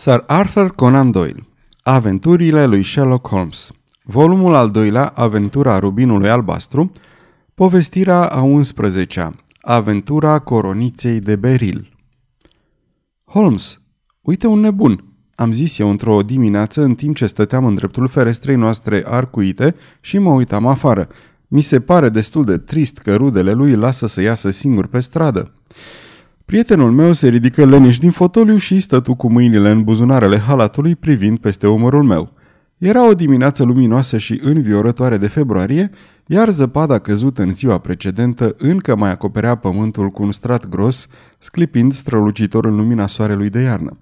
Sir Arthur Conan Doyle Aventurile lui Sherlock Holmes Volumul al doilea, Aventura Rubinului Albastru Povestirea a 11-a Aventura Coroniței de Beril Holmes, uite un nebun, am zis eu într-o dimineață în timp ce stăteam în dreptul ferestrei noastre arcuite și mă uitam afară. Mi se pare destul de trist că rudele lui lasă să iasă singur pe stradă. Prietenul meu se ridică leniș din fotoliu și stătu cu mâinile în buzunarele halatului privind peste umărul meu. Era o dimineață luminoasă și înviorătoare de februarie, iar zăpada căzută în ziua precedentă încă mai acoperea pământul cu un strat gros, sclipind strălucitor în lumina soarelui de iarnă.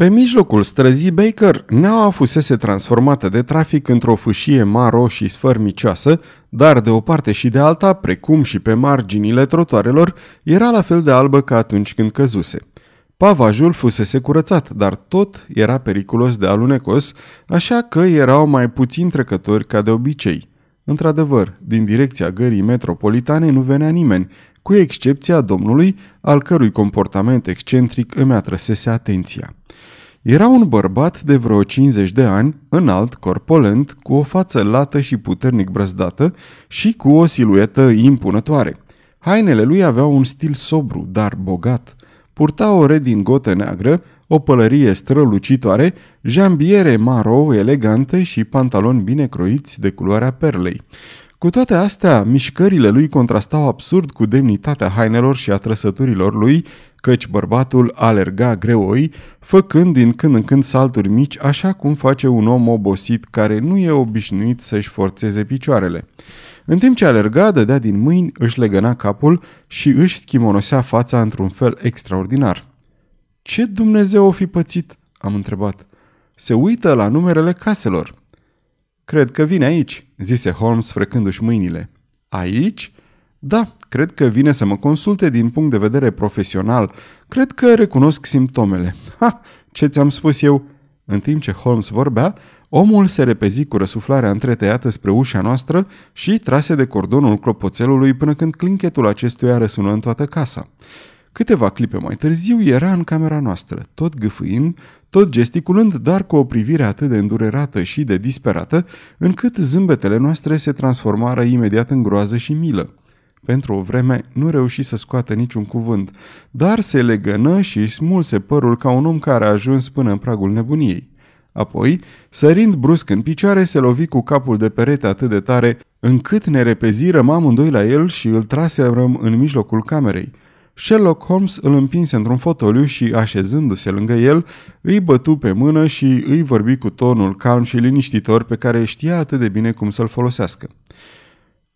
Pe mijlocul străzii Baker, neaua fusese transformată de trafic într-o fâșie maro și sfărmicioasă, dar de o parte și de alta, precum și pe marginile trotoarelor, era la fel de albă ca atunci când căzuse. Pavajul fusese curățat, dar tot era periculos de alunecos, așa că erau mai puțin trecători ca de obicei. Într-adevăr, din direcția gării metropolitane nu venea nimeni, cu excepția domnului, al cărui comportament excentric îmi atrăsese atenția. Era un bărbat de vreo 50 de ani, înalt, corpolent, cu o față lată și puternic brăzdată și cu o siluetă impunătoare. Hainele lui aveau un stil sobru, dar bogat. Purta o redingotă neagră, o pălărie strălucitoare, jambiere maro elegante și pantaloni bine croiți de culoarea perlei. Cu toate astea, mișcările lui contrastau absurd cu demnitatea hainelor și a trăsăturilor lui, căci bărbatul alerga greoi, făcând din când în când salturi mici, așa cum face un om obosit care nu e obișnuit să-și forțeze picioarele. În timp ce alerga, dădea din mâini, își legăna capul și își schimonosea fața într-un fel extraordinar. Ce Dumnezeu o fi pățit?" am întrebat. Se uită la numerele caselor. Cred că vine aici," zise Holmes frecându-și mâinile. Aici?" Da, cred că vine să mă consulte din punct de vedere profesional. Cred că recunosc simptomele. Ha, ce ți-am spus eu?" În timp ce Holmes vorbea, omul se repezi cu răsuflarea întretăiată spre ușa noastră și trase de cordonul clopoțelului până când clinchetul acestuia răsună în toată casa. Câteva clipe mai târziu era în camera noastră, tot gâfâind, tot gesticulând, dar cu o privire atât de îndurerată și de disperată, încât zâmbetele noastre se transformară imediat în groază și milă. Pentru o vreme nu reuși să scoată niciun cuvânt, dar se legănă și smulse părul ca un om care a ajuns până în pragul nebuniei. Apoi, sărind brusc în picioare, se lovi cu capul de perete atât de tare, încât ne repezirăm amândoi la el și îl traserăm în mijlocul camerei. Sherlock Holmes îl împinse într-un fotoliu și, așezându-se lângă el, îi bătu pe mână și îi vorbi cu tonul calm și liniștitor pe care știa atât de bine cum să-l folosească.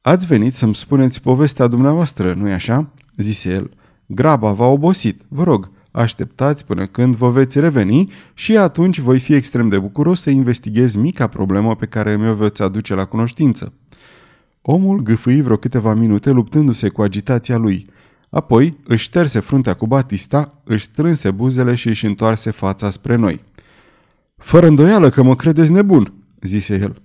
Ați venit să-mi spuneți povestea dumneavoastră, nu-i așa?" zise el. Graba v-a obosit, vă rog, așteptați până când vă veți reveni și atunci voi fi extrem de bucuros să investighez mica problemă pe care mi-o veți aduce la cunoștință." Omul gâfâi vreo câteva minute luptându-se cu agitația lui – Apoi își șterse fruntea cu Batista, își strânse buzele și își întoarse fața spre noi. Fără îndoială că mă credeți nebun, zise el.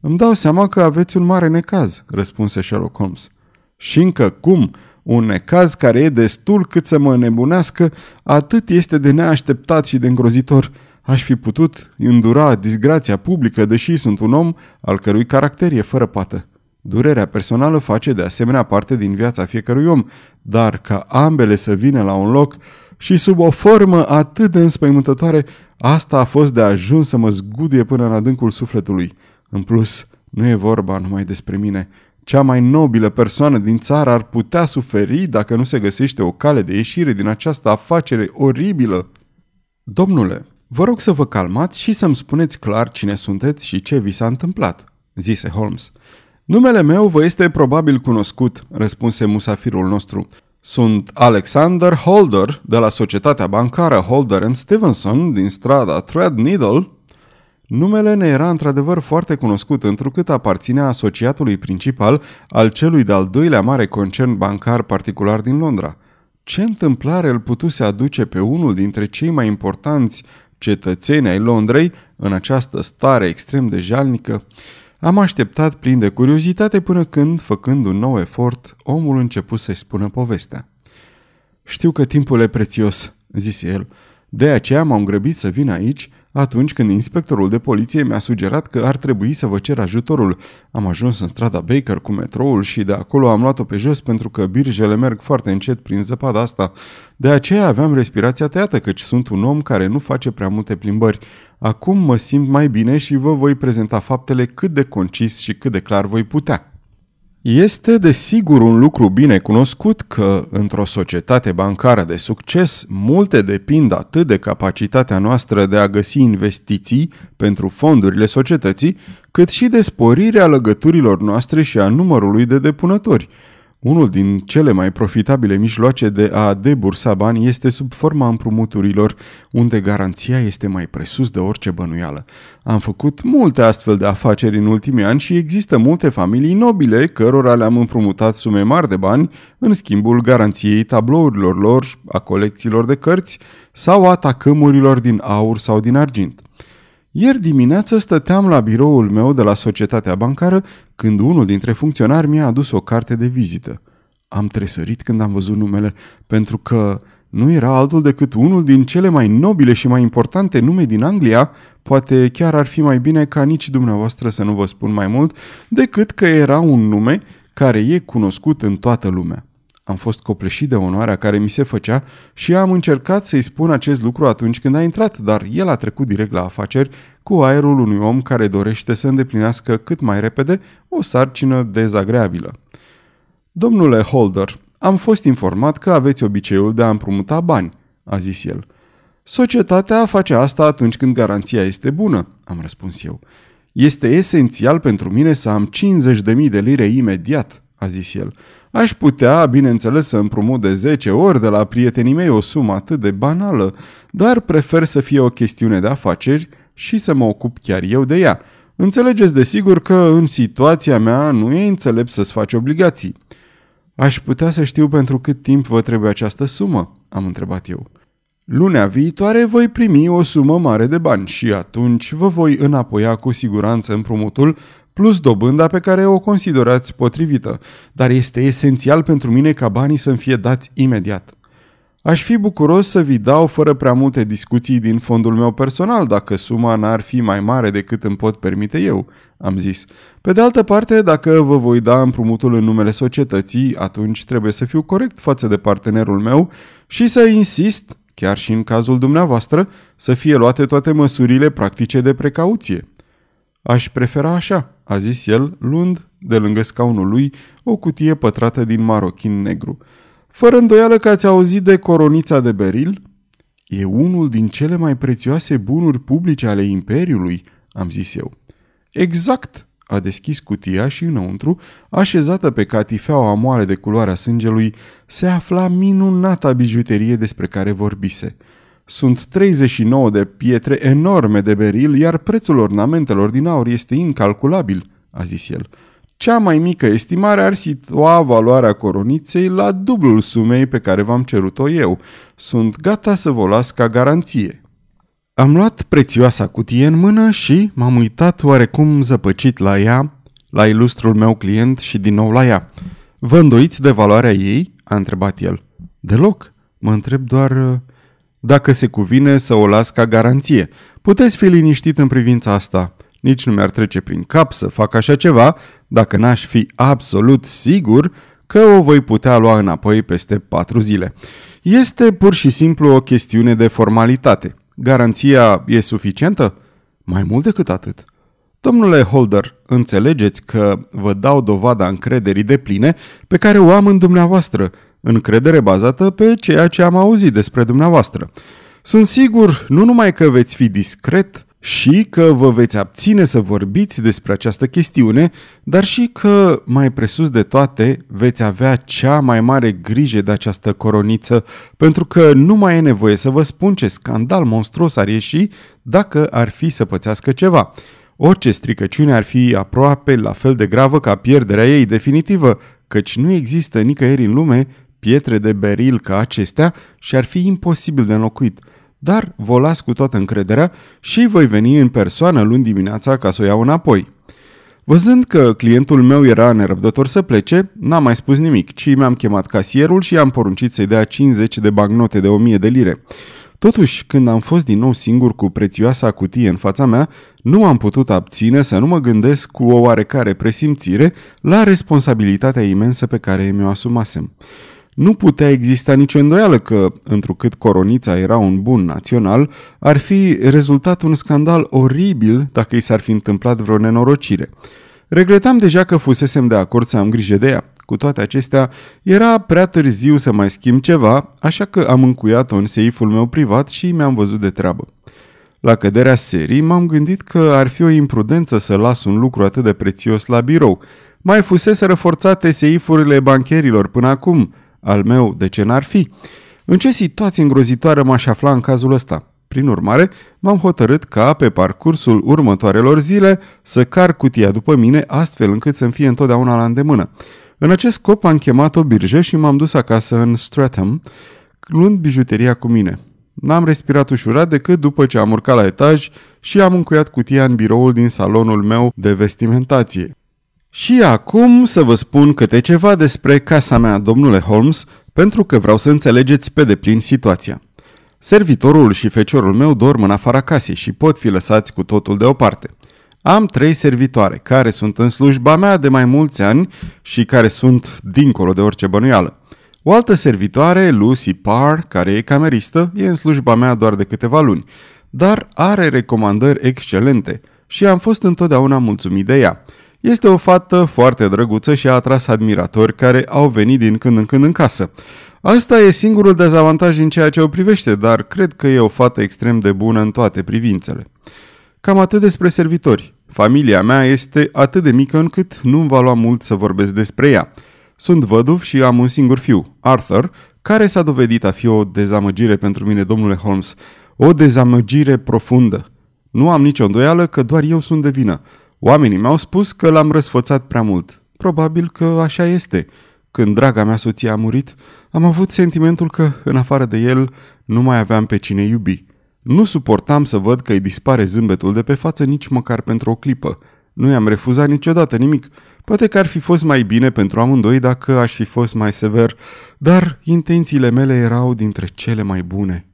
Îmi dau seama că aveți un mare necaz, răspunse Sherlock Holmes. Și încă cum? Un necaz care e destul cât să mă nebunească, atât este de neașteptat și de îngrozitor. Aș fi putut îndura disgrația publică, deși sunt un om al cărui caracter e fără pată. Durerea personală face de asemenea parte din viața fiecărui om, dar ca ambele să vină la un loc și sub o formă atât de înspăimântătoare, asta a fost de ajuns să mă zguduie până în adâncul sufletului. În plus, nu e vorba numai despre mine. Cea mai nobilă persoană din țară ar putea suferi dacă nu se găsește o cale de ieșire din această afacere oribilă. Domnule, vă rog să vă calmați și să-mi spuneți clar cine sunteți și ce vi s-a întâmplat, zise Holmes. Numele meu vă este probabil cunoscut, răspunse musafirul nostru. Sunt Alexander Holder, de la societatea bancară Holder Stevenson, din strada Threadneedle. Numele ne era într-adevăr foarte cunoscut, întrucât aparținea asociatului principal al celui de-al doilea mare concern bancar particular din Londra. Ce întâmplare îl putuse aduce pe unul dintre cei mai importanți cetățeni ai Londrei în această stare extrem de jalnică? Am așteptat plin de curiozitate până când, făcând un nou efort, omul început să-și spună povestea. Știu că timpul e prețios, zise el, De aceea m-am grăbit să vin aici atunci când inspectorul de poliție mi-a sugerat că ar trebui să vă cer ajutorul. Am ajuns în strada Baker cu metroul și de acolo am luat-o pe jos pentru că birjele merg foarte încet prin zăpada asta. De aceea aveam respirația tăiată căci sunt un om care nu face prea multe plimbări. Acum mă simt mai bine și vă voi prezenta faptele cât de concis și cât de clar voi putea. Este desigur un lucru bine cunoscut că, într-o societate bancară de succes, multe depind atât de capacitatea noastră de a găsi investiții pentru fondurile societății, cât și de sporirea legăturilor noastre și a numărului de depunători – unul din cele mai profitabile mijloace de a debursa bani este sub forma împrumuturilor, unde garanția este mai presus de orice bănuială. Am făcut multe astfel de afaceri în ultimii ani și există multe familii nobile cărora le-am împrumutat sume mari de bani în schimbul garanției tablourilor lor, a colecțiilor de cărți sau a tacămurilor din aur sau din argint. Ieri dimineață stăteam la biroul meu de la societatea bancară când unul dintre funcționari mi-a adus o carte de vizită. Am tresărit când am văzut numele, pentru că nu era altul decât unul din cele mai nobile și mai importante nume din Anglia, poate chiar ar fi mai bine ca nici dumneavoastră să nu vă spun mai mult, decât că era un nume care e cunoscut în toată lumea. Am fost copleșit de onoarea care mi se făcea și am încercat să-i spun acest lucru atunci când a intrat, dar el a trecut direct la afaceri cu aerul unui om care dorește să îndeplinească cât mai repede o sarcină dezagreabilă. Domnule Holder, am fost informat că aveți obiceiul de a împrumuta bani, a zis el. Societatea face asta atunci când garanția este bună, am răspuns eu. Este esențial pentru mine să am 50.000 de lire imediat, a zis el. Aș putea, bineînțeles, să împrumut de 10 ori de la prietenii mei o sumă atât de banală, dar prefer să fie o chestiune de afaceri și să mă ocup chiar eu de ea. Înțelegeți desigur că în situația mea nu e înțelept să-ți faci obligații. Aș putea să știu pentru cât timp vă trebuie această sumă? Am întrebat eu. Lunea viitoare voi primi o sumă mare de bani și atunci vă voi înapoia cu siguranță împrumutul plus dobânda pe care o considerați potrivită, dar este esențial pentru mine ca banii să-mi fie dați imediat. Aș fi bucuros să vi dau fără prea multe discuții din fondul meu personal dacă suma n-ar fi mai mare decât îmi pot permite eu, am zis. Pe de altă parte, dacă vă voi da împrumutul în numele societății, atunci trebuie să fiu corect față de partenerul meu și să insist, chiar și în cazul dumneavoastră, să fie luate toate măsurile practice de precauție. Aș prefera așa, a zis el, luând de lângă scaunul lui o cutie pătrată din marochin negru. Fără îndoială că ați auzit de coronița de beril? E unul din cele mai prețioase bunuri publice ale Imperiului, am zis eu. Exact, a deschis cutia și înăuntru, așezată pe catifeaua moale de culoarea sângelui, se afla minunata bijuterie despre care vorbise – sunt 39 de pietre enorme de beril, iar prețul ornamentelor din aur este incalculabil, a zis el. Cea mai mică estimare ar situa valoarea coroniței la dublul sumei pe care v-am cerut-o eu. Sunt gata să vă las ca garanție. Am luat prețioasa cutie în mână și m-am uitat oarecum zăpăcit la ea, la ilustrul meu client și din nou la ea. Vă îndoiți de valoarea ei?" a întrebat el. Deloc. Mă întreb doar dacă se cuvine să o las ca garanție. Puteți fi liniștit în privința asta. Nici nu mi-ar trece prin cap să fac așa ceva dacă n-aș fi absolut sigur că o voi putea lua înapoi peste patru zile. Este pur și simplu o chestiune de formalitate. Garanția e suficientă? Mai mult decât atât. Domnule Holder, înțelegeți că vă dau dovada încrederii de pline pe care o am în dumneavoastră – încredere bazată pe ceea ce am auzit despre dumneavoastră. Sunt sigur nu numai că veți fi discret și că vă veți abține să vorbiți despre această chestiune, dar și că, mai presus de toate, veți avea cea mai mare grijă de această coroniță, pentru că nu mai e nevoie să vă spun ce scandal monstruos ar ieși dacă ar fi să pățească ceva. Orice stricăciune ar fi aproape la fel de gravă ca pierderea ei definitivă, căci nu există nicăieri în lume pietre de beril ca acestea și ar fi imposibil de înlocuit. Dar vă las cu toată încrederea și voi veni în persoană luni dimineața ca să o iau înapoi. Văzând că clientul meu era nerăbdător să plece, n-am mai spus nimic, ci mi-am chemat casierul și i-am poruncit să-i dea 50 de bagnote de 1000 de lire. Totuși, când am fost din nou singur cu prețioasa cutie în fața mea, nu am putut abține să nu mă gândesc cu o oarecare presimțire la responsabilitatea imensă pe care mi-o asumasem. Nu putea exista nicio îndoială că, întrucât coronița era un bun național, ar fi rezultat un scandal oribil dacă i s-ar fi întâmplat vreo nenorocire. Regretam deja că fusesem de acord să am grijă de ea. Cu toate acestea, era prea târziu să mai schimb ceva, așa că am încuiat-o în seiful meu privat și mi-am văzut de treabă. La căderea serii, m-am gândit că ar fi o imprudență să las un lucru atât de prețios la birou. Mai fusese răforțate seifurile bancherilor până acum. Al meu, de ce n-ar fi? În ce situație îngrozitoare m-aș afla în cazul ăsta? Prin urmare, m-am hotărât ca, pe parcursul următoarelor zile, să car cutia după mine, astfel încât să-mi fie întotdeauna la îndemână. În acest scop am chemat o birjă și m-am dus acasă în Stratham, luând bijuteria cu mine. N-am respirat ușurat decât după ce am urcat la etaj și am încuiat cutia în biroul din salonul meu de vestimentație. Și acum să vă spun câte ceva despre casa mea, domnule Holmes, pentru că vreau să înțelegeți pe deplin situația. Servitorul și feciorul meu dorm în afara casei și pot fi lăsați cu totul deoparte. Am trei servitoare care sunt în slujba mea de mai mulți ani și care sunt dincolo de orice bănuială. O altă servitoare, Lucy Parr, care e cameristă, e în slujba mea doar de câteva luni, dar are recomandări excelente și am fost întotdeauna mulțumit de ea. Este o fată foarte drăguță și a atras admiratori care au venit din când în când în casă. Asta e singurul dezavantaj în ceea ce o privește, dar cred că e o fată extrem de bună în toate privințele. Cam atât despre servitori. Familia mea este atât de mică încât nu-mi va lua mult să vorbesc despre ea. Sunt văduv și am un singur fiu, Arthur, care s-a dovedit a fi o dezamăgire pentru mine, domnule Holmes. O dezamăgire profundă. Nu am nicio îndoială că doar eu sunt de vină. Oamenii mi-au spus că l-am răsfățat prea mult. Probabil că așa este. Când draga mea soție a murit, am avut sentimentul că, în afară de el, nu mai aveam pe cine iubi. Nu suportam să văd că îi dispare zâmbetul de pe față nici măcar pentru o clipă. Nu i-am refuzat niciodată nimic. Poate că ar fi fost mai bine pentru amândoi dacă aș fi fost mai sever, dar intențiile mele erau dintre cele mai bune.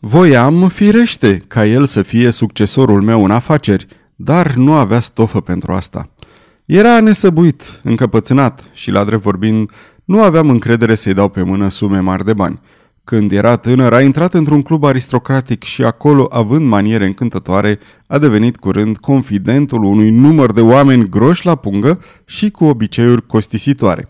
Voiam, firește, ca el să fie succesorul meu în afaceri, dar nu avea stofă pentru asta. Era nesăbuit, încăpățânat și, la drept vorbind, nu aveam încredere să-i dau pe mână sume mari de bani. Când era tânăr, a intrat într-un club aristocratic și acolo, având maniere încântătoare, a devenit curând confidentul unui număr de oameni groși la pungă și cu obiceiuri costisitoare.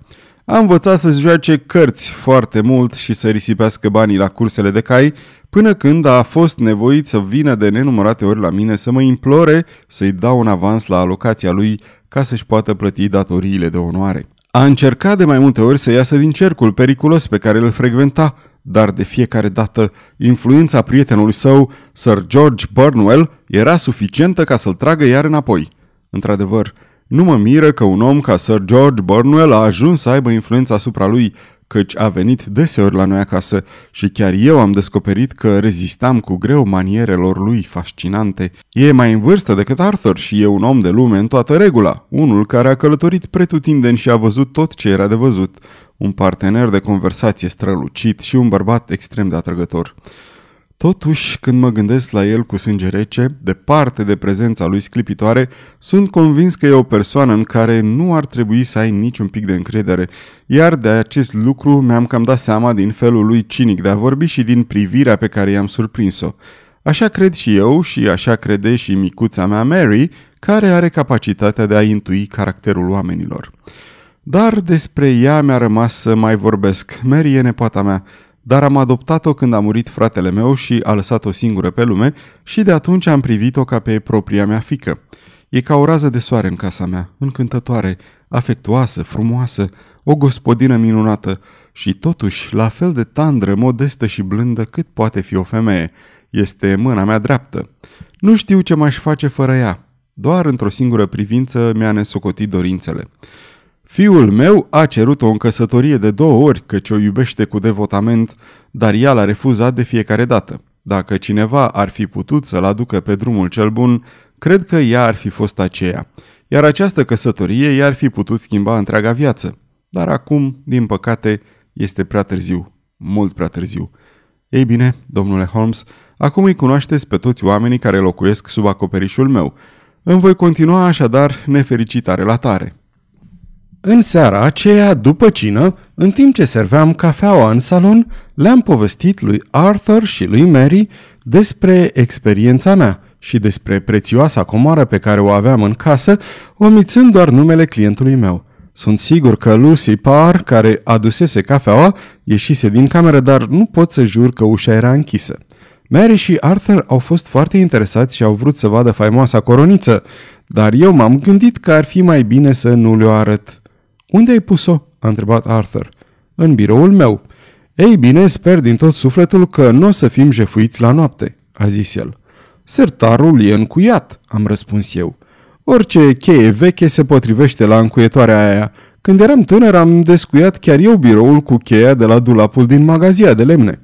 A învățat să-ți joace cărți foarte mult și să risipească banii la cursele de cai, până când a fost nevoit să vină de nenumărate ori la mine să mă implore să-i dau un avans la alocația lui ca să-și poată plăti datoriile de onoare. A încercat de mai multe ori să iasă din cercul periculos pe care îl frecventa, dar de fiecare dată influența prietenului său, Sir George Burnwell, era suficientă ca să-l tragă iar înapoi. Într-adevăr, nu mă miră că un om ca Sir George Burnwell a ajuns să aibă influența asupra lui, căci a venit deseori la noi acasă și chiar eu am descoperit că rezistam cu greu manierelor lui fascinante. E mai în vârstă decât Arthur și e un om de lume în toată regula, unul care a călătorit pretutindeni și a văzut tot ce era de văzut, un partener de conversație strălucit și un bărbat extrem de atrăgător. Totuși, când mă gândesc la el cu sânge rece, departe de prezența lui sclipitoare, sunt convins că e o persoană în care nu ar trebui să ai niciun pic de încredere, iar de acest lucru mi-am cam dat seama din felul lui cinic de a vorbi și din privirea pe care i-am surprins-o. Așa cred și eu și așa crede și micuța mea Mary, care are capacitatea de a intui caracterul oamenilor. Dar despre ea mi-a rămas să mai vorbesc. Mary e nepoata mea, dar am adoptat-o când a murit fratele meu și a lăsat-o singură pe lume și de atunci am privit-o ca pe propria mea fică. E ca o rază de soare în casa mea, încântătoare, afectuoasă, frumoasă, o gospodină minunată și totuși la fel de tandră, modestă și blândă cât poate fi o femeie. Este mâna mea dreaptă. Nu știu ce m-aș face fără ea. Doar într-o singură privință mi-a nesocotit dorințele. Fiul meu a cerut-o în căsătorie de două ori, căci o iubește cu devotament, dar ea l-a refuzat de fiecare dată. Dacă cineva ar fi putut să-l aducă pe drumul cel bun, cred că ea ar fi fost aceea. Iar această căsătorie i-ar fi putut schimba întreaga viață. Dar acum, din păcate, este prea târziu, mult prea târziu. Ei bine, domnule Holmes, acum îi cunoașteți pe toți oamenii care locuiesc sub acoperișul meu. Îmi voi continua așadar nefericita relatare. În seara aceea, după cină, în timp ce serveam cafeaua în salon, le-am povestit lui Arthur și lui Mary despre experiența mea și despre prețioasa comoară pe care o aveam în casă, omițând doar numele clientului meu. Sunt sigur că Lucy Parr, care adusese cafeaua, ieșise din cameră, dar nu pot să jur că ușa era închisă. Mary și Arthur au fost foarte interesați și au vrut să vadă faimoasa coroniță, dar eu m-am gândit că ar fi mai bine să nu le-o arăt. Unde ai pus-o?" a întrebat Arthur. În biroul meu." Ei bine, sper din tot sufletul că nu o să fim jefuiți la noapte," a zis el. Sertarul e încuiat, am răspuns eu. Orice cheie veche se potrivește la încuietoarea aia. Când eram tânăr am descuiat chiar eu biroul cu cheia de la dulapul din magazia de lemne.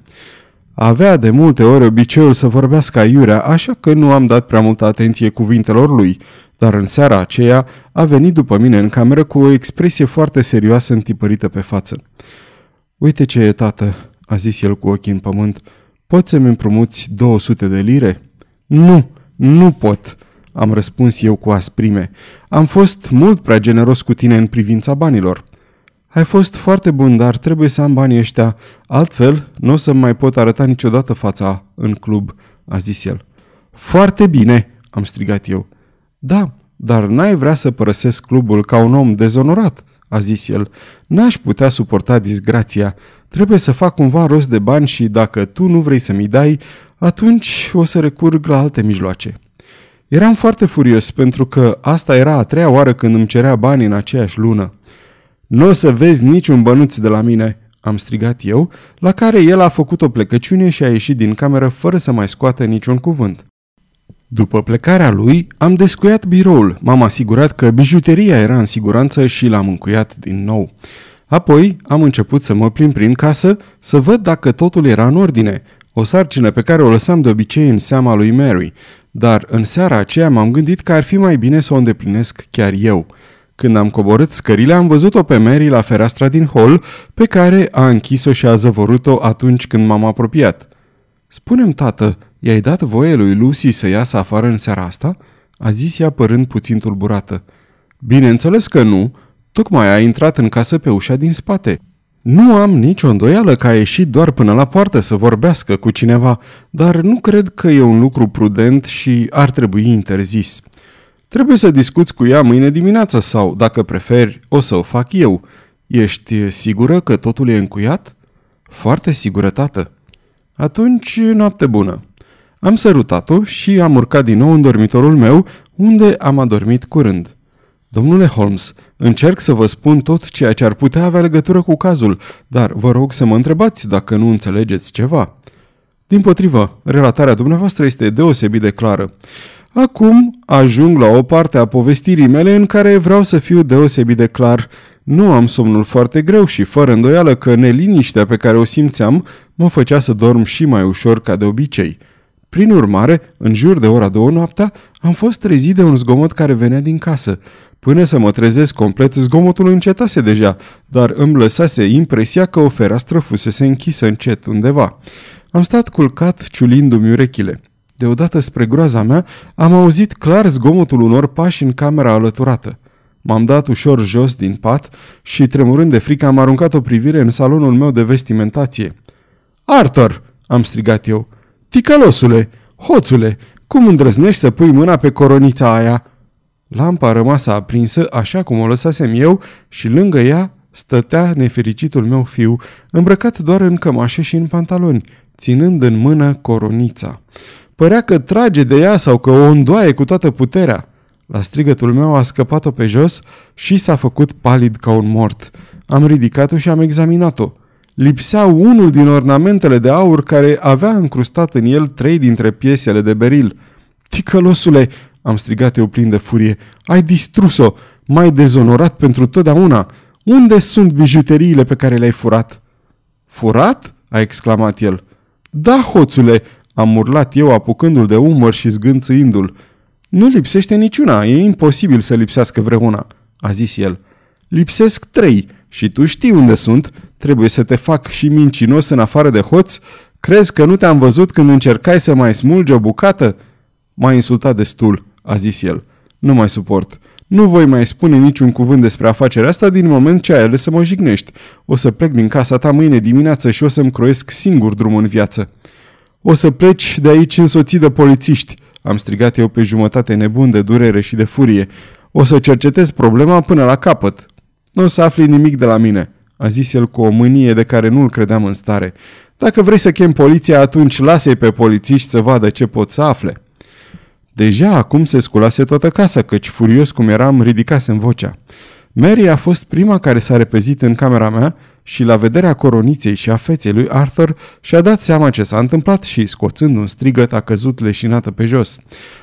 Avea de multe ori obiceiul să vorbească aiurea, așa că nu am dat prea multă atenție cuvintelor lui, dar în seara aceea a venit după mine în cameră cu o expresie foarte serioasă întipărită pe față. Uite ce e, tată, a zis el cu ochii în pământ. Poți să-mi împrumuți 200 de lire? Nu, nu pot, am răspuns eu cu asprime. Am fost mult prea generos cu tine în privința banilor. Ai fost foarte bun, dar trebuie să am banii ăștia. Altfel, nu o să mai pot arăta niciodată fața în club, a zis el. Foarte bine, am strigat eu. Da, dar n-ai vrea să părăsesc clubul ca un om dezonorat, a zis el. N-aș putea suporta disgrația. Trebuie să fac cumva rost de bani și dacă tu nu vrei să mi dai, atunci o să recurg la alte mijloace. Eram foarte furios pentru că asta era a treia oară când îmi cerea bani în aceeași lună. Nu o să vezi niciun bănuț de la mine, am strigat eu, la care el a făcut o plecăciune și a ieșit din cameră fără să mai scoată niciun cuvânt. După plecarea lui, am descuiat biroul, m-am asigurat că bijuteria era în siguranță și l-am încuiat din nou. Apoi am început să mă plimb prin casă să văd dacă totul era în ordine, o sarcină pe care o lăsam de obicei în seama lui Mary, dar în seara aceea m-am gândit că ar fi mai bine să o îndeplinesc chiar eu. Când am coborât scările, am văzut-o pe Mary la fereastra din hol, pe care a închis-o și a zăvorât-o atunci când m-am apropiat. Spune-mi, tată, i-ai dat voie lui Lucy să iasă afară în seara asta?" a zis ea părând puțin tulburată. Bineînțeles că nu, tocmai a intrat în casă pe ușa din spate. Nu am nicio îndoială că a ieșit doar până la poartă să vorbească cu cineva, dar nu cred că e un lucru prudent și ar trebui interzis. Trebuie să discuți cu ea mâine dimineață sau, dacă preferi, o să o fac eu. Ești sigură că totul e încuiat? Foarte sigură, tată. Atunci, noapte bună. Am sărutat-o și am urcat din nou în dormitorul meu, unde am adormit curând. Domnule Holmes, încerc să vă spun tot ceea ce ar putea avea legătură cu cazul, dar vă rog să mă întrebați dacă nu înțelegeți ceva. Din potrivă, relatarea dumneavoastră este deosebit de clară. Acum ajung la o parte a povestirii mele în care vreau să fiu deosebit de clar. Nu am somnul foarte greu și fără îndoială că neliniștea pe care o simțeam mă făcea să dorm și mai ușor ca de obicei. Prin urmare, în jur de ora două noaptea, am fost trezit de un zgomot care venea din casă. Până să mă trezesc complet, zgomotul încetase deja, dar îmi lăsase impresia că o fereastră fusese închisă încet undeva. Am stat culcat ciulindu-mi urechile. Deodată, spre groaza mea, am auzit clar zgomotul unor pași în camera alăturată. M-am dat ușor jos din pat și, tremurând de frică, am aruncat o privire în salonul meu de vestimentație. Arthur!" am strigat eu. Ticălosule! Hoțule! Cum îndrăznești să pui mâna pe coronița aia?" Lampa rămasă aprinsă, așa cum o lăsasem eu, și lângă ea stătea nefericitul meu fiu, îmbrăcat doar în cămașe și în pantaloni, ținând în mână coronița. Părea că trage de ea sau că o îndoaie cu toată puterea. La strigătul meu a scăpat-o pe jos și s-a făcut palid ca un mort. Am ridicat-o și am examinat-o. Lipsea unul din ornamentele de aur care avea încrustat în el trei dintre piesele de beril. Ticălosule, am strigat eu plin de furie. Ai distrus-o! M-ai dezonorat pentru totdeauna! Unde sunt bijuteriile pe care le-ai furat?" Furat?" a exclamat el. Da, hoțule!" am urlat eu apucându-l de umăr și zgânțâindu-l. Nu lipsește niciuna, e imposibil să lipsească vreuna," a zis el. Lipsesc trei și tu știi unde sunt, trebuie să te fac și mincinos în afară de hoț Crezi că nu te-am văzut când încercai să mai smulgi o bucată? M-a insultat destul, a zis el. Nu mai suport. Nu voi mai spune niciun cuvânt despre afacerea asta din moment ce ai ales să mă jignești. O să plec din casa ta mâine dimineață și o să-mi croiesc singur drumul în viață. O să pleci de aici însoțit de polițiști, am strigat eu pe jumătate nebun de durere și de furie. O să cercetez problema până la capăt. Nu o să afli nimic de la mine, a zis el cu o mânie de care nu-l credeam în stare. Dacă vrei să chem poliția, atunci lasă-i pe polițiști să vadă ce pot să afle. Deja acum se sculase toată casa, căci furios cum eram, ridicasem vocea. Mary a fost prima care s-a repezit în camera mea și la vederea coroniței și a feței lui Arthur și-a dat seama ce s-a întâmplat și, scoțând un strigăt, a căzut leșinată pe jos.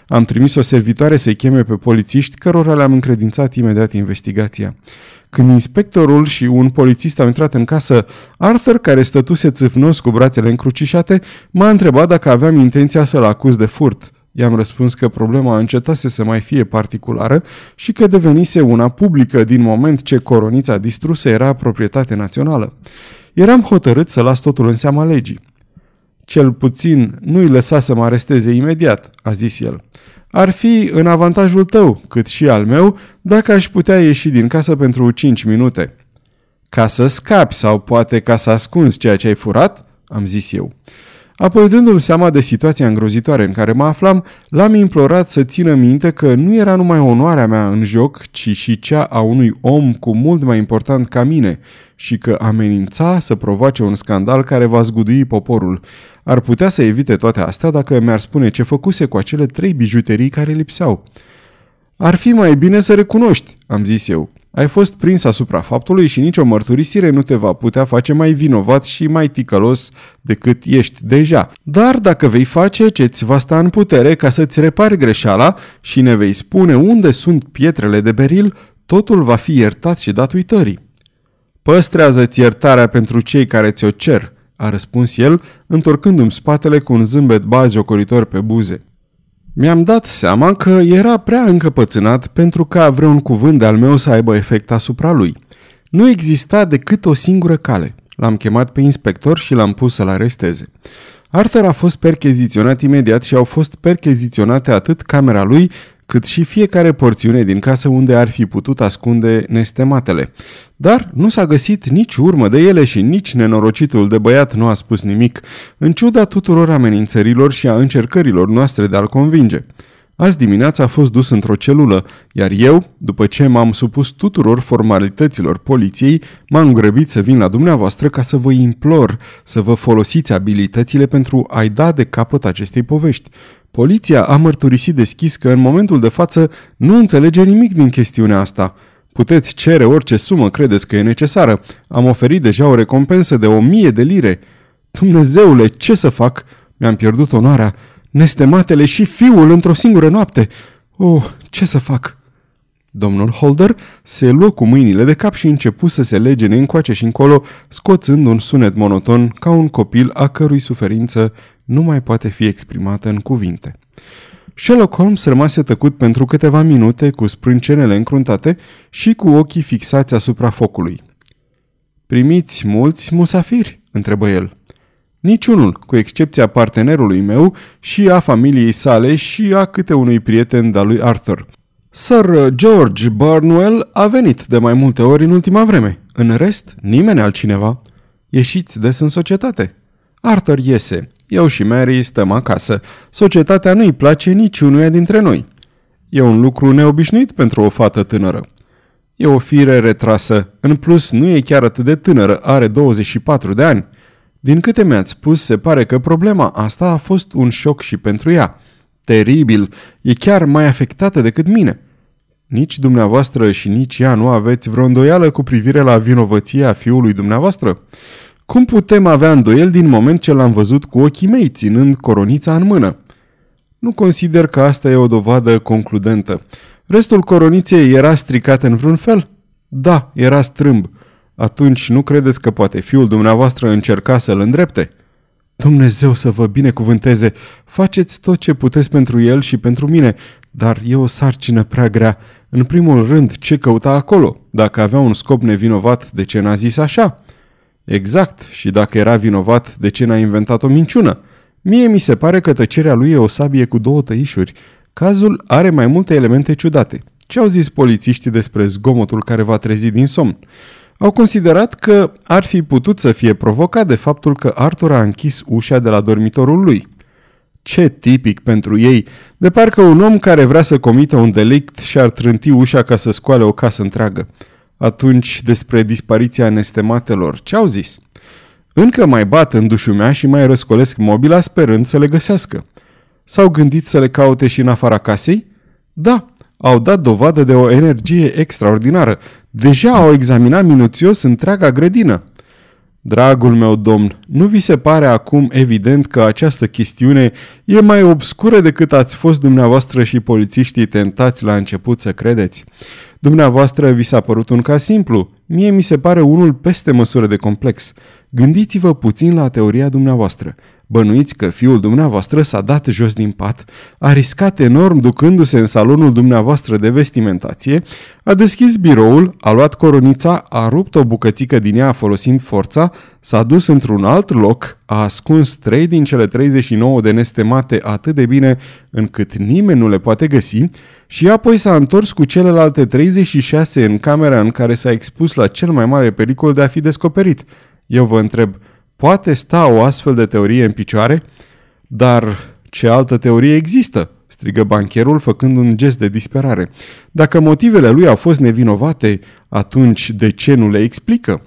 Am trimis o servitoare să-i cheme pe polițiști, cărora le-am încredințat imediat investigația. Când inspectorul și un polițist au intrat în casă, Arthur, care stătuse țâfnos cu brațele încrucișate, m-a întrebat dacă aveam intenția să-l acuz de furt. I-am răspuns că problema încetase să mai fie particulară și că devenise una publică din moment ce coronița distrusă era proprietate națională. Eram hotărât să las totul în seama legii. Cel puțin nu-i lăsa să mă aresteze imediat, a zis el. Ar fi în avantajul tău, cât și al meu, dacă aș putea ieși din casă pentru 5 minute. Ca să scapi sau poate ca să ascunzi ceea ce ai furat? am zis eu. Apoi, dându-mi seama de situația îngrozitoare în care mă aflam, l-am implorat să țină minte că nu era numai onoarea mea în joc, ci și cea a unui om cu mult mai important ca mine și că amenința să provoace un scandal care va zgudui poporul. Ar putea să evite toate astea dacă mi-ar spune ce făcuse cu acele trei bijuterii care lipseau. Ar fi mai bine să recunoști, am zis eu. Ai fost prins asupra faptului și nicio mărturisire nu te va putea face mai vinovat și mai ticălos decât ești deja. Dar dacă vei face ce-ți va sta în putere ca să-ți repari greșeala și ne vei spune unde sunt pietrele de beril, totul va fi iertat și dat uitării. Păstrează-ți iertarea pentru cei care ți-o cer, a răspuns el, întorcându-mi spatele cu un zâmbet bazjocoritor pe buze. Mi-am dat seama că era prea încăpățânat pentru ca vreun cuvânt de-al meu să aibă efect asupra lui. Nu exista decât o singură cale. L-am chemat pe inspector și l-am pus să-l aresteze. Arthur a fost percheziționat imediat și au fost percheziționate atât camera lui, cât și fiecare porțiune din casă unde ar fi putut ascunde nestematele. Dar nu s-a găsit nici urmă de ele și nici nenorocitul de băiat nu a spus nimic, în ciuda tuturor amenințărilor și a încercărilor noastre de a-l convinge. Azi dimineața a fost dus într-o celulă, iar eu, după ce m-am supus tuturor formalităților poliției, m-am grăbit să vin la dumneavoastră ca să vă implor să vă folosiți abilitățile pentru a-i da de capăt acestei povești. Poliția a mărturisit deschis că în momentul de față nu înțelege nimic din chestiunea asta. Puteți cere orice sumă credeți că e necesară. Am oferit deja o recompensă de o mie de lire. Dumnezeule, ce să fac? Mi-am pierdut onoarea, nestematele și fiul într-o singură noapte. Oh, ce să fac? Domnul Holder se luă cu mâinile de cap și începu să se legene încoace și încolo, scoțând un sunet monoton ca un copil a cărui suferință nu mai poate fi exprimată în cuvinte. Sherlock Holmes rămase tăcut pentru câteva minute cu sprâncenele încruntate și cu ochii fixați asupra focului. Primiți mulți musafiri?" întrebă el. Niciunul, cu excepția partenerului meu și a familiei sale și a câte unui prieten de-al lui Arthur. Sir George Barnwell a venit de mai multe ori în ultima vreme. În rest, nimeni altcineva. Ieșiți des în societate. Arthur iese. Eu și Mary stăm acasă. Societatea nu-i place niciunuia dintre noi. E un lucru neobișnuit pentru o fată tânără. E o fire retrasă. În plus, nu e chiar atât de tânără, are 24 de ani. Din câte mi-ați spus, se pare că problema asta a fost un șoc și pentru ea. Teribil, e chiar mai afectată decât mine. Nici dumneavoastră și nici ea nu aveți vreo îndoială cu privire la vinovăția fiului dumneavoastră? Cum putem avea îndoiel din moment ce l-am văzut cu ochii mei, ținând coronița în mână? Nu consider că asta e o dovadă concludentă. Restul coroniței era stricat în vreun fel? Da, era strâmb. Atunci nu credeți că poate fiul dumneavoastră încerca să-l îndrepte? Dumnezeu să vă binecuvânteze! Faceți tot ce puteți pentru el și pentru mine, dar e o sarcină prea grea. În primul rând, ce căuta acolo? Dacă avea un scop nevinovat, de ce n-a zis așa? Exact, și dacă era vinovat, de ce n-a inventat o minciună? Mie mi se pare că tăcerea lui e o sabie cu două tăișuri. Cazul are mai multe elemente ciudate. Ce au zis polițiștii despre zgomotul care va trezi din somn? Au considerat că ar fi putut să fie provocat de faptul că Arthur a închis ușa de la dormitorul lui. Ce tipic pentru ei, de parcă un om care vrea să comită un delict și-ar trânti ușa ca să scoale o casă întreagă. Atunci, despre dispariția nestematelor, ce au zis? Încă mai bat în dușumea și mai răscolesc mobila sperând să le găsească. S-au gândit să le caute și în afara casei? Da, au dat dovadă de o energie extraordinară. Deja au examinat minuțios întreaga grădină. Dragul meu domn, nu vi se pare acum evident că această chestiune e mai obscură decât ați fost dumneavoastră și polițiștii tentați la început să credeți? Dumneavoastră vi s-a părut un caz simplu, mie mi se pare unul peste măsură de complex. Gândiți-vă puțin la teoria dumneavoastră. Bănuiți că fiul dumneavoastră s-a dat jos din pat, a riscat enorm ducându-se în salonul dumneavoastră de vestimentație, a deschis biroul, a luat coronița, a rupt o bucățică din ea folosind forța, s-a dus într-un alt loc, a ascuns trei din cele 39 de nestemate atât de bine încât nimeni nu le poate găsi și apoi s-a întors cu celelalte 36 în camera în care s-a expus la cel mai mare pericol de a fi descoperit. Eu vă întreb, Poate sta o astfel de teorie în picioare? Dar ce altă teorie există? strigă bancherul făcând un gest de disperare. Dacă motivele lui au fost nevinovate, atunci de ce nu le explică?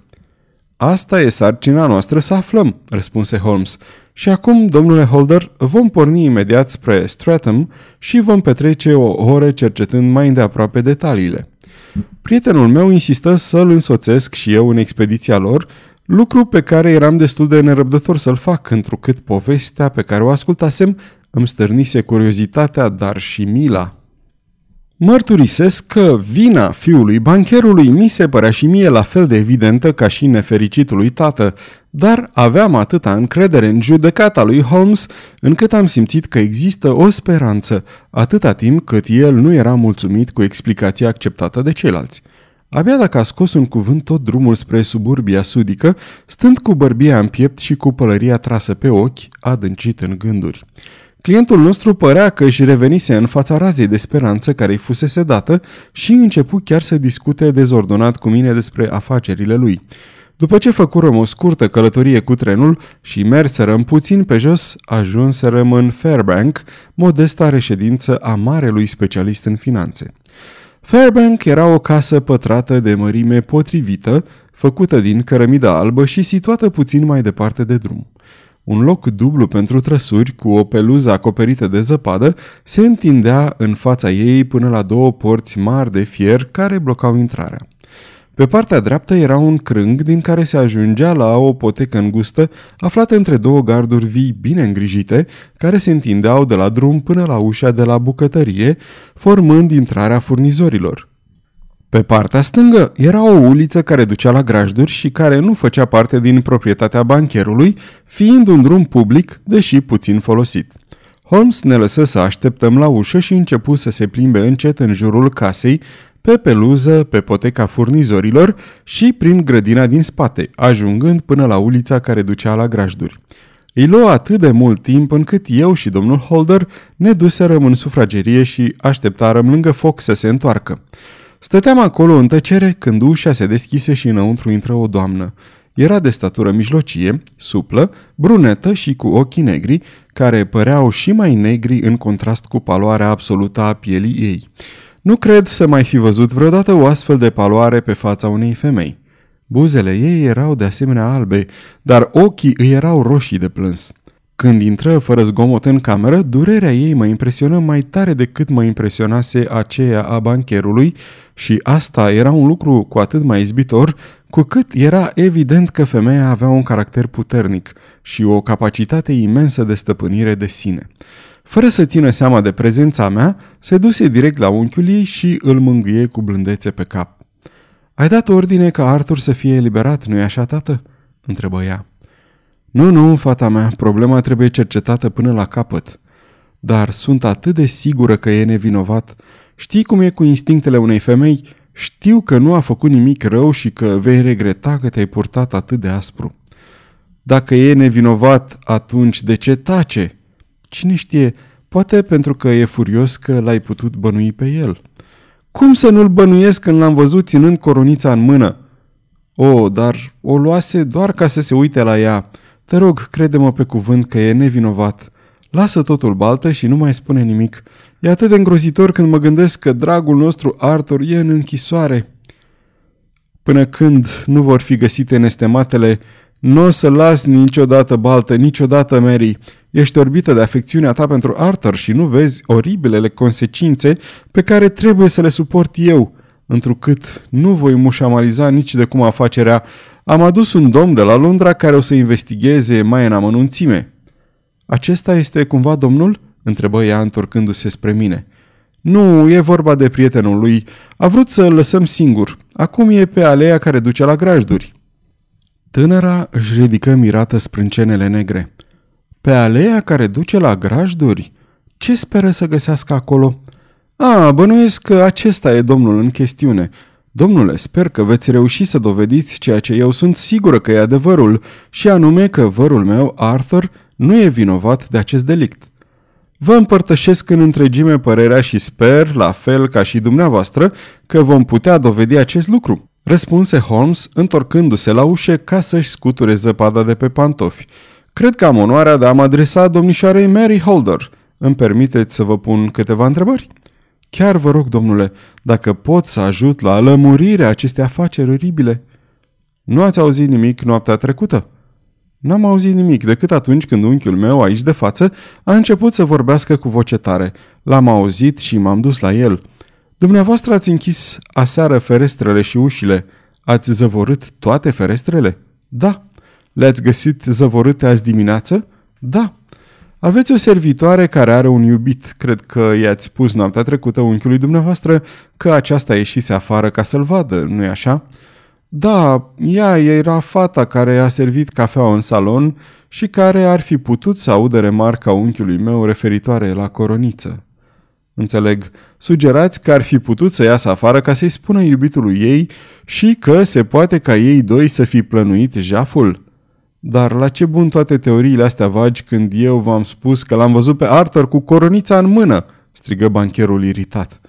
Asta e sarcina noastră să aflăm, răspunse Holmes. Și acum, domnule Holder, vom porni imediat spre Stratham și vom petrece o oră cercetând mai îndeaproape detaliile. Prietenul meu insistă să-l însoțesc și eu în expediția lor, Lucru pe care eram destul de nerăbdător să-l fac, întrucât povestea pe care o ascultasem îmi stârnise curiozitatea, dar și mila. Mărturisesc că vina fiului bancherului mi se părea și mie la fel de evidentă ca și nefericitului tată, dar aveam atâta încredere în judecata lui Holmes încât am simțit că există o speranță, atâta timp cât el nu era mulțumit cu explicația acceptată de ceilalți. Abia dacă a scos un cuvânt tot drumul spre suburbia sudică, stând cu bărbia în piept și cu pălăria trasă pe ochi, adâncit în gânduri. Clientul nostru părea că își revenise în fața razei de speranță care îi fusese dată și începu chiar să discute dezordonat cu mine despre afacerile lui. După ce făcurăm o scurtă călătorie cu trenul și merserăm puțin pe jos, ajunserăm în Fairbank, modesta reședință a marelui specialist în finanțe. Fairbank era o casă pătrată de mărime potrivită, făcută din cărămidă albă și situată puțin mai departe de drum. Un loc dublu pentru trăsuri, cu o peluză acoperită de zăpadă, se întindea în fața ei până la două porți mari de fier care blocau intrarea. Pe partea dreaptă era un crâng din care se ajungea la o potecă îngustă aflată între două garduri vii bine îngrijite, care se întindeau de la drum până la ușa de la bucătărie, formând intrarea furnizorilor. Pe partea stângă era o uliță care ducea la grajduri și care nu făcea parte din proprietatea bancherului, fiind un drum public, deși puțin folosit. Holmes ne lăsă să așteptăm la ușă și începu să se plimbe încet în jurul casei, pe peluză, pe poteca furnizorilor și prin grădina din spate, ajungând până la ulița care ducea la grajduri. Îi lua atât de mult timp încât eu și domnul Holder ne duserăm în sufragerie și așteptarăm lângă foc să se întoarcă. Stăteam acolo în tăcere când ușa se deschise și înăuntru intră o doamnă. Era de statură mijlocie, suplă, brunetă și cu ochii negri, care păreau și mai negri în contrast cu paloarea absolută a pielii ei. Nu cred să mai fi văzut vreodată o astfel de paloare pe fața unei femei. Buzele ei erau de asemenea albe, dar ochii îi erau roșii de plâns. Când intră fără zgomot în cameră, durerea ei mă impresionă mai tare decât mă impresionase aceea a bancherului și asta era un lucru cu atât mai izbitor, cu cât era evident că femeia avea un caracter puternic și o capacitate imensă de stăpânire de sine. Fără să țină seama de prezența mea, se duse direct la unchiul ei și îl mângâie cu blândețe pe cap. Ai dat ordine ca Arthur să fie eliberat, nu-i așa, tată?" întrebă ea. Nu, nu, fata mea, problema trebuie cercetată până la capăt. Dar sunt atât de sigură că e nevinovat. Știi cum e cu instinctele unei femei? Știu că nu a făcut nimic rău și că vei regreta că te-ai purtat atât de aspru. Dacă e nevinovat, atunci de ce tace? Cine știe, poate pentru că e furios că l-ai putut bănui pe el. Cum să nu-l bănuiesc când l-am văzut ținând coronița în mână? O, dar o luase doar ca să se uite la ea. Te rog, crede-mă pe cuvânt că e nevinovat. Lasă totul baltă și nu mai spune nimic. E atât de îngrozitor când mă gândesc că dragul nostru Arthur e în închisoare. Până când nu vor fi găsite nestematele, nu o să las niciodată baltă, niciodată Mary. Ești orbită de afecțiunea ta pentru Arthur și nu vezi oribilele consecințe pe care trebuie să le suport eu, întrucât nu voi mușamaliza nici de cum afacerea. Am adus un domn de la Londra care o să investigheze mai în amănunțime. Acesta este cumva domnul?" întrebă ea întorcându-se spre mine. Nu, e vorba de prietenul lui. A vrut să-l lăsăm singur. Acum e pe aleea care duce la grajduri. Tânăra își ridică mirată sprâncenele negre. Pe aleea care duce la grajduri? Ce speră să găsească acolo? A, bănuiesc că acesta e domnul în chestiune. Domnule, sper că veți reuși să dovediți ceea ce eu sunt sigură că e adevărul, și anume că vărul meu, Arthur, nu e vinovat de acest delict. Vă împărtășesc în întregime părerea și sper, la fel ca și dumneavoastră, că vom putea dovedi acest lucru. Răspunse Holmes, întorcându-se la ușă ca să-și scuture zăpada de pe pantofi. Cred că am onoarea de a mă adresa domnișoarei Mary Holder. Îmi permiteți să vă pun câteva întrebări? Chiar vă rog, domnule, dacă pot să ajut la lămurirea acestei afaceri oribile. Nu ați auzit nimic noaptea trecută? N-am auzit nimic decât atunci când unchiul meu, aici de față, a început să vorbească cu voce tare. L-am auzit și m-am dus la el. Dumneavoastră ați închis aseară ferestrele și ușile. Ați zăvorât toate ferestrele? Da. Le-ați găsit zăvorâte azi dimineață? Da. Aveți o servitoare care are un iubit. Cred că i-ați spus noaptea trecută unchiului dumneavoastră că aceasta ieșise afară ca să-l vadă, nu-i așa? Da, ea era fata care a servit cafeaua în salon și care ar fi putut să audă remarca unchiului meu referitoare la coroniță. Înțeleg, sugerați că ar fi putut să iasă afară ca să-i spună iubitului ei și că se poate ca ei doi să fi plănuit jaful? Dar la ce bun toate teoriile astea vagi când eu v-am spus că l-am văzut pe Arthur cu coronița în mână? strigă bancherul iritat.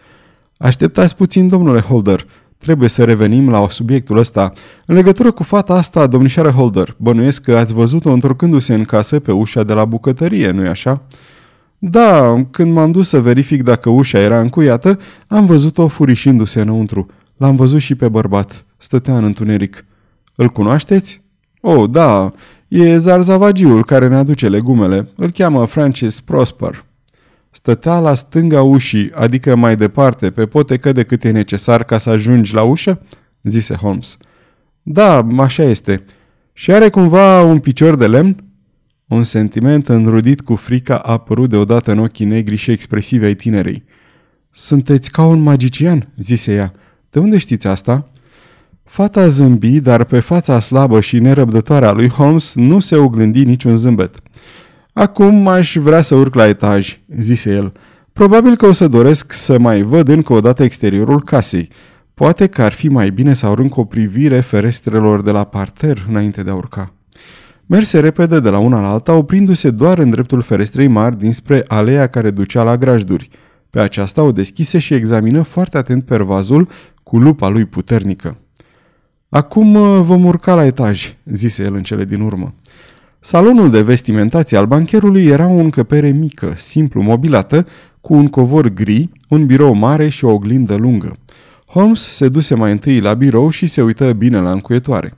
Așteptați puțin, domnule Holder, Trebuie să revenim la subiectul ăsta. În legătură cu fata asta, domnișoară Holder, bănuiesc că ați văzut-o întorcându-se în casă pe ușa de la bucătărie, nu-i așa? Da, când m-am dus să verific dacă ușa era încuiată, am văzut-o furișindu-se înăuntru. L-am văzut și pe bărbat. Stătea în întuneric. Îl cunoașteți? Oh, da, e zarzavagiul care ne aduce legumele. Îl cheamă Francis Prosper. Stătea la stânga ușii, adică mai departe, pe potecă de cât e necesar ca să ajungi la ușă? zise Holmes. Da, așa este. Și are cumva un picior de lemn? Un sentiment înrudit cu frica a apărut deodată în ochii negri și expresivi ai tinerei. Sunteți ca un magician, zise ea. De unde știți asta? Fata zâmbi, dar pe fața slabă și nerăbdătoare a lui Holmes nu se oglindi niciun zâmbet. Acum aș vrea să urc la etaj, zise el. Probabil că o să doresc să mai văd încă o dată exteriorul casei. Poate că ar fi mai bine să arunc o privire ferestrelor de la parter înainte de a urca. Merse repede de la una la alta, oprindu-se doar în dreptul ferestrei mari dinspre aleea care ducea la grajduri. Pe aceasta o deschise și examină foarte atent pervazul cu lupa lui puternică. Acum uh, vom urca la etaj, zise el în cele din urmă. Salonul de vestimentație al bancherului era o încăpere mică, simplu mobilată, cu un covor gri, un birou mare și o oglindă lungă. Holmes se duse mai întâi la birou și se uită bine la încuietoare.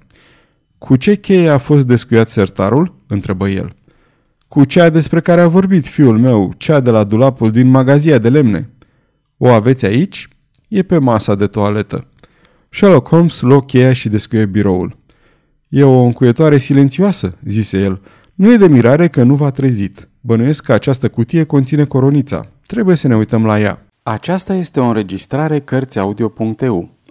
Cu ce cheie a fost descuiat sertarul?" întrebă el. Cu cea despre care a vorbit fiul meu, cea de la dulapul din magazia de lemne." O aveți aici?" E pe masa de toaletă." Sherlock Holmes luă cheia și descuie biroul. E o încuietoare silențioasă, zise el. Nu e de mirare că nu v-a trezit. Bănuiesc că această cutie conține coronița. Trebuie să ne uităm la ea. Aceasta este o înregistrare Cărțiaudio.eu.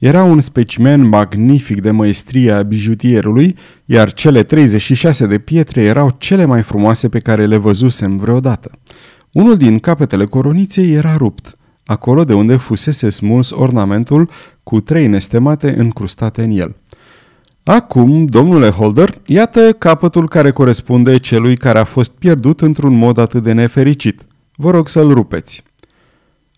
Era un specimen magnific de măestrie a bijutierului, iar cele 36 de pietre erau cele mai frumoase pe care le văzusem vreodată. Unul din capetele coroniței era rupt, acolo de unde fusese smuls ornamentul cu trei nestemate încrustate în el. Acum, domnule Holder, iată capătul care corespunde celui care a fost pierdut într-un mod atât de nefericit. Vă rog să-l rupeți.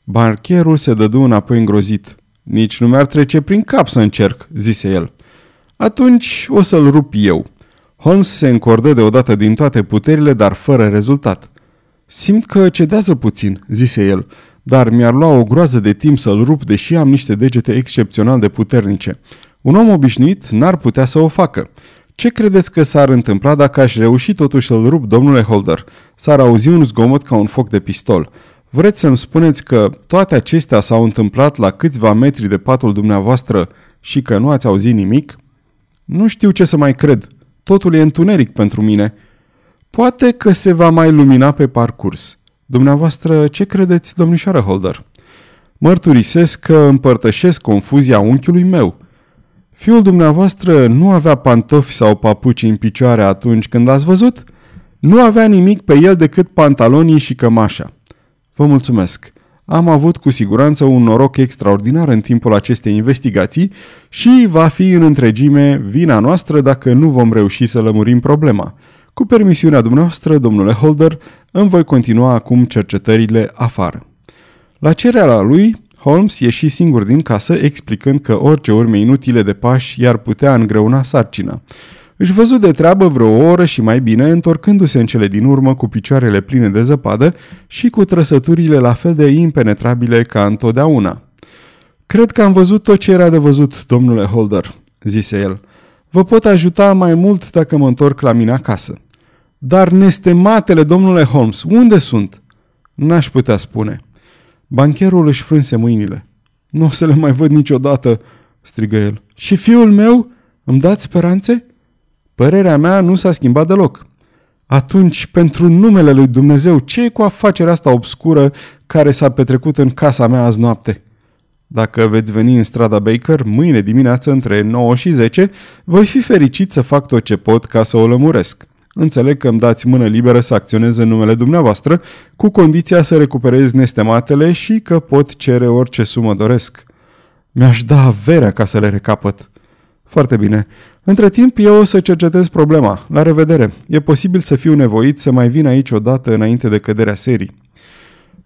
Barcherul se dădu înapoi îngrozit. Nici nu mi-ar trece prin cap să încerc, zise el. Atunci o să-l rup eu. Holmes se încordă deodată din toate puterile, dar fără rezultat. Simt că cedează puțin, zise el, dar mi-ar lua o groază de timp să-l rup, deși am niște degete excepțional de puternice. Un om obișnuit n-ar putea să o facă. Ce credeți că s-ar întâmpla dacă aș reuși totuși să-l rup, domnule Holder? S-ar auzi un zgomot ca un foc de pistol. Vreți să-mi spuneți că toate acestea s-au întâmplat la câțiva metri de patul dumneavoastră și că nu ați auzit nimic? Nu știu ce să mai cred. Totul e întuneric pentru mine. Poate că se va mai lumina pe parcurs. Dumneavoastră, ce credeți, domnișoară Holder? Mărturisesc că împărtășesc confuzia unchiului meu. Fiul dumneavoastră nu avea pantofi sau papuci în picioare atunci când ați văzut? Nu avea nimic pe el decât pantalonii și cămașa. Vă mulțumesc. Am avut cu siguranță un noroc extraordinar în timpul acestei investigații și va fi în întregime vina noastră dacă nu vom reuși să lămurim problema. Cu permisiunea dumneavoastră, domnule Holder, îmi voi continua acum cercetările afară. La cererea lui, Holmes ieși singur din casă explicând că orice urme inutile de pași i-ar putea îngreuna sarcina. Își văzut de treabă vreo o oră și mai bine, întorcându-se în cele din urmă cu picioarele pline de zăpadă și cu trăsăturile la fel de impenetrabile ca întotdeauna. Cred că am văzut tot ce era de văzut, domnule Holder, zise el. Vă pot ajuta mai mult dacă mă întorc la mine acasă. Dar nestematele, domnule Holmes, unde sunt? N-aș putea spune. Bancherul își frânse mâinile. Nu o să le mai văd niciodată, strigă el. Și fiul meu? Îmi dați speranțe? Părerea mea nu s-a schimbat deloc. Atunci, pentru numele lui Dumnezeu, ce e cu afacerea asta obscură care s-a petrecut în casa mea azi noapte? Dacă veți veni în strada Baker mâine dimineață între 9 și 10, voi fi fericit să fac tot ce pot ca să o lămuresc. Înțeleg că îmi dați mână liberă să acționez în numele dumneavoastră, cu condiția să recuperez nestematele și că pot cere orice sumă doresc. Mi-aș da averea ca să le recapăt. Foarte bine. Între timp, eu o să cercetez problema. La revedere. E posibil să fiu nevoit să mai vin aici odată înainte de căderea serii.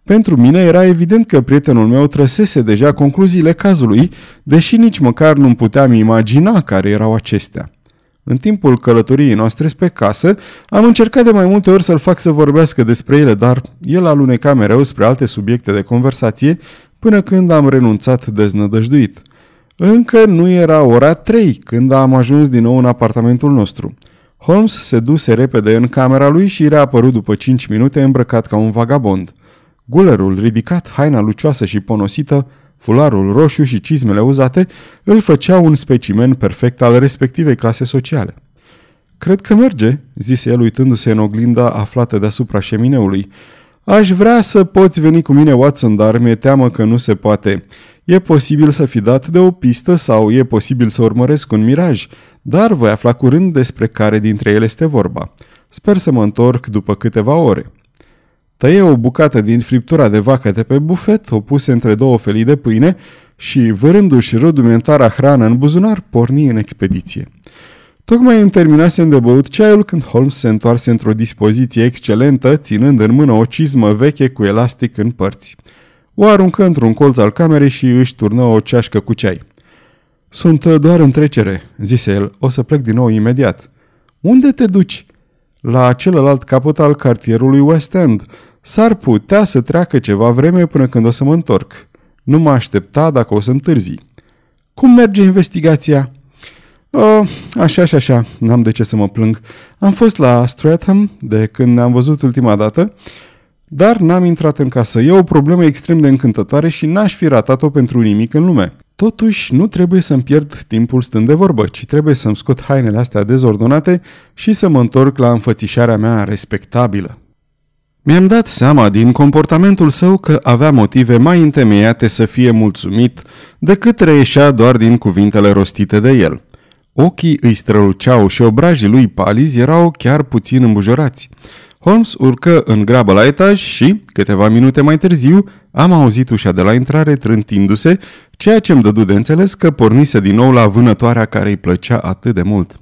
Pentru mine era evident că prietenul meu trăsese deja concluziile cazului, deși nici măcar nu puteam imagina care erau acestea. În timpul călătoriei noastre spre casă, am încercat de mai multe ori să-l fac să vorbească despre ele, dar el aluneca mereu spre alte subiecte de conversație, până când am renunțat deznădăjduit. Încă nu era ora 3 când am ajuns din nou în apartamentul nostru. Holmes se duse repede în camera lui și reapărut după 5 minute îmbrăcat ca un vagabond. Gulerul ridicat, haina lucioasă și ponosită, fularul roșu și cizmele uzate îl făceau un specimen perfect al respectivei clase sociale. Cred că merge, zise el uitându-se în oglinda aflată deasupra șemineului. Aș vrea să poți veni cu mine, Watson, dar mi-e teamă că nu se poate. E posibil să fi dat de o pistă sau e posibil să urmăresc un miraj, dar voi afla curând despre care dintre ele este vorba. Sper să mă întorc după câteva ore. Tăie o bucată din friptura de vacă de pe bufet, o puse între două felii de pâine și, vărându-și rudimentara hrană în buzunar, porni în expediție. Tocmai îmi terminasem de băut ceaiul când Holmes se întoarse într-o dispoziție excelentă, ținând în mână o cizmă veche cu elastic în părți. O aruncă într-un colț al camerei și își turnă o ceașcă cu ceai. Sunt doar în trecere, zise el. O să plec din nou imediat. Unde te duci? La celălalt capăt al cartierului West End. S-ar putea să treacă ceva vreme până când o să mă întorc. Nu mă aștepta dacă o să întârzi. Cum merge investigația? Oh, așa și așa, n-am de ce să mă plâng. Am fost la Stratham de când ne-am văzut ultima dată, dar n-am intrat în casă. E o problemă extrem de încântătoare și n-aș fi ratat-o pentru nimic în lume. Totuși, nu trebuie să-mi pierd timpul stând de vorbă, ci trebuie să-mi scot hainele astea dezordonate și să mă întorc la înfățișarea mea respectabilă. Mi-am dat seama din comportamentul său că avea motive mai întemeiate să fie mulțumit decât reieșea doar din cuvintele rostite de el. Ochii îi străluceau și obrajii lui palizi erau chiar puțin îmbujorați. Holmes urcă în grabă la etaj și, câteva minute mai târziu, am auzit ușa de la intrare trântindu-se, ceea ce îmi dădu de înțeles că pornise din nou la vânătoarea care îi plăcea atât de mult.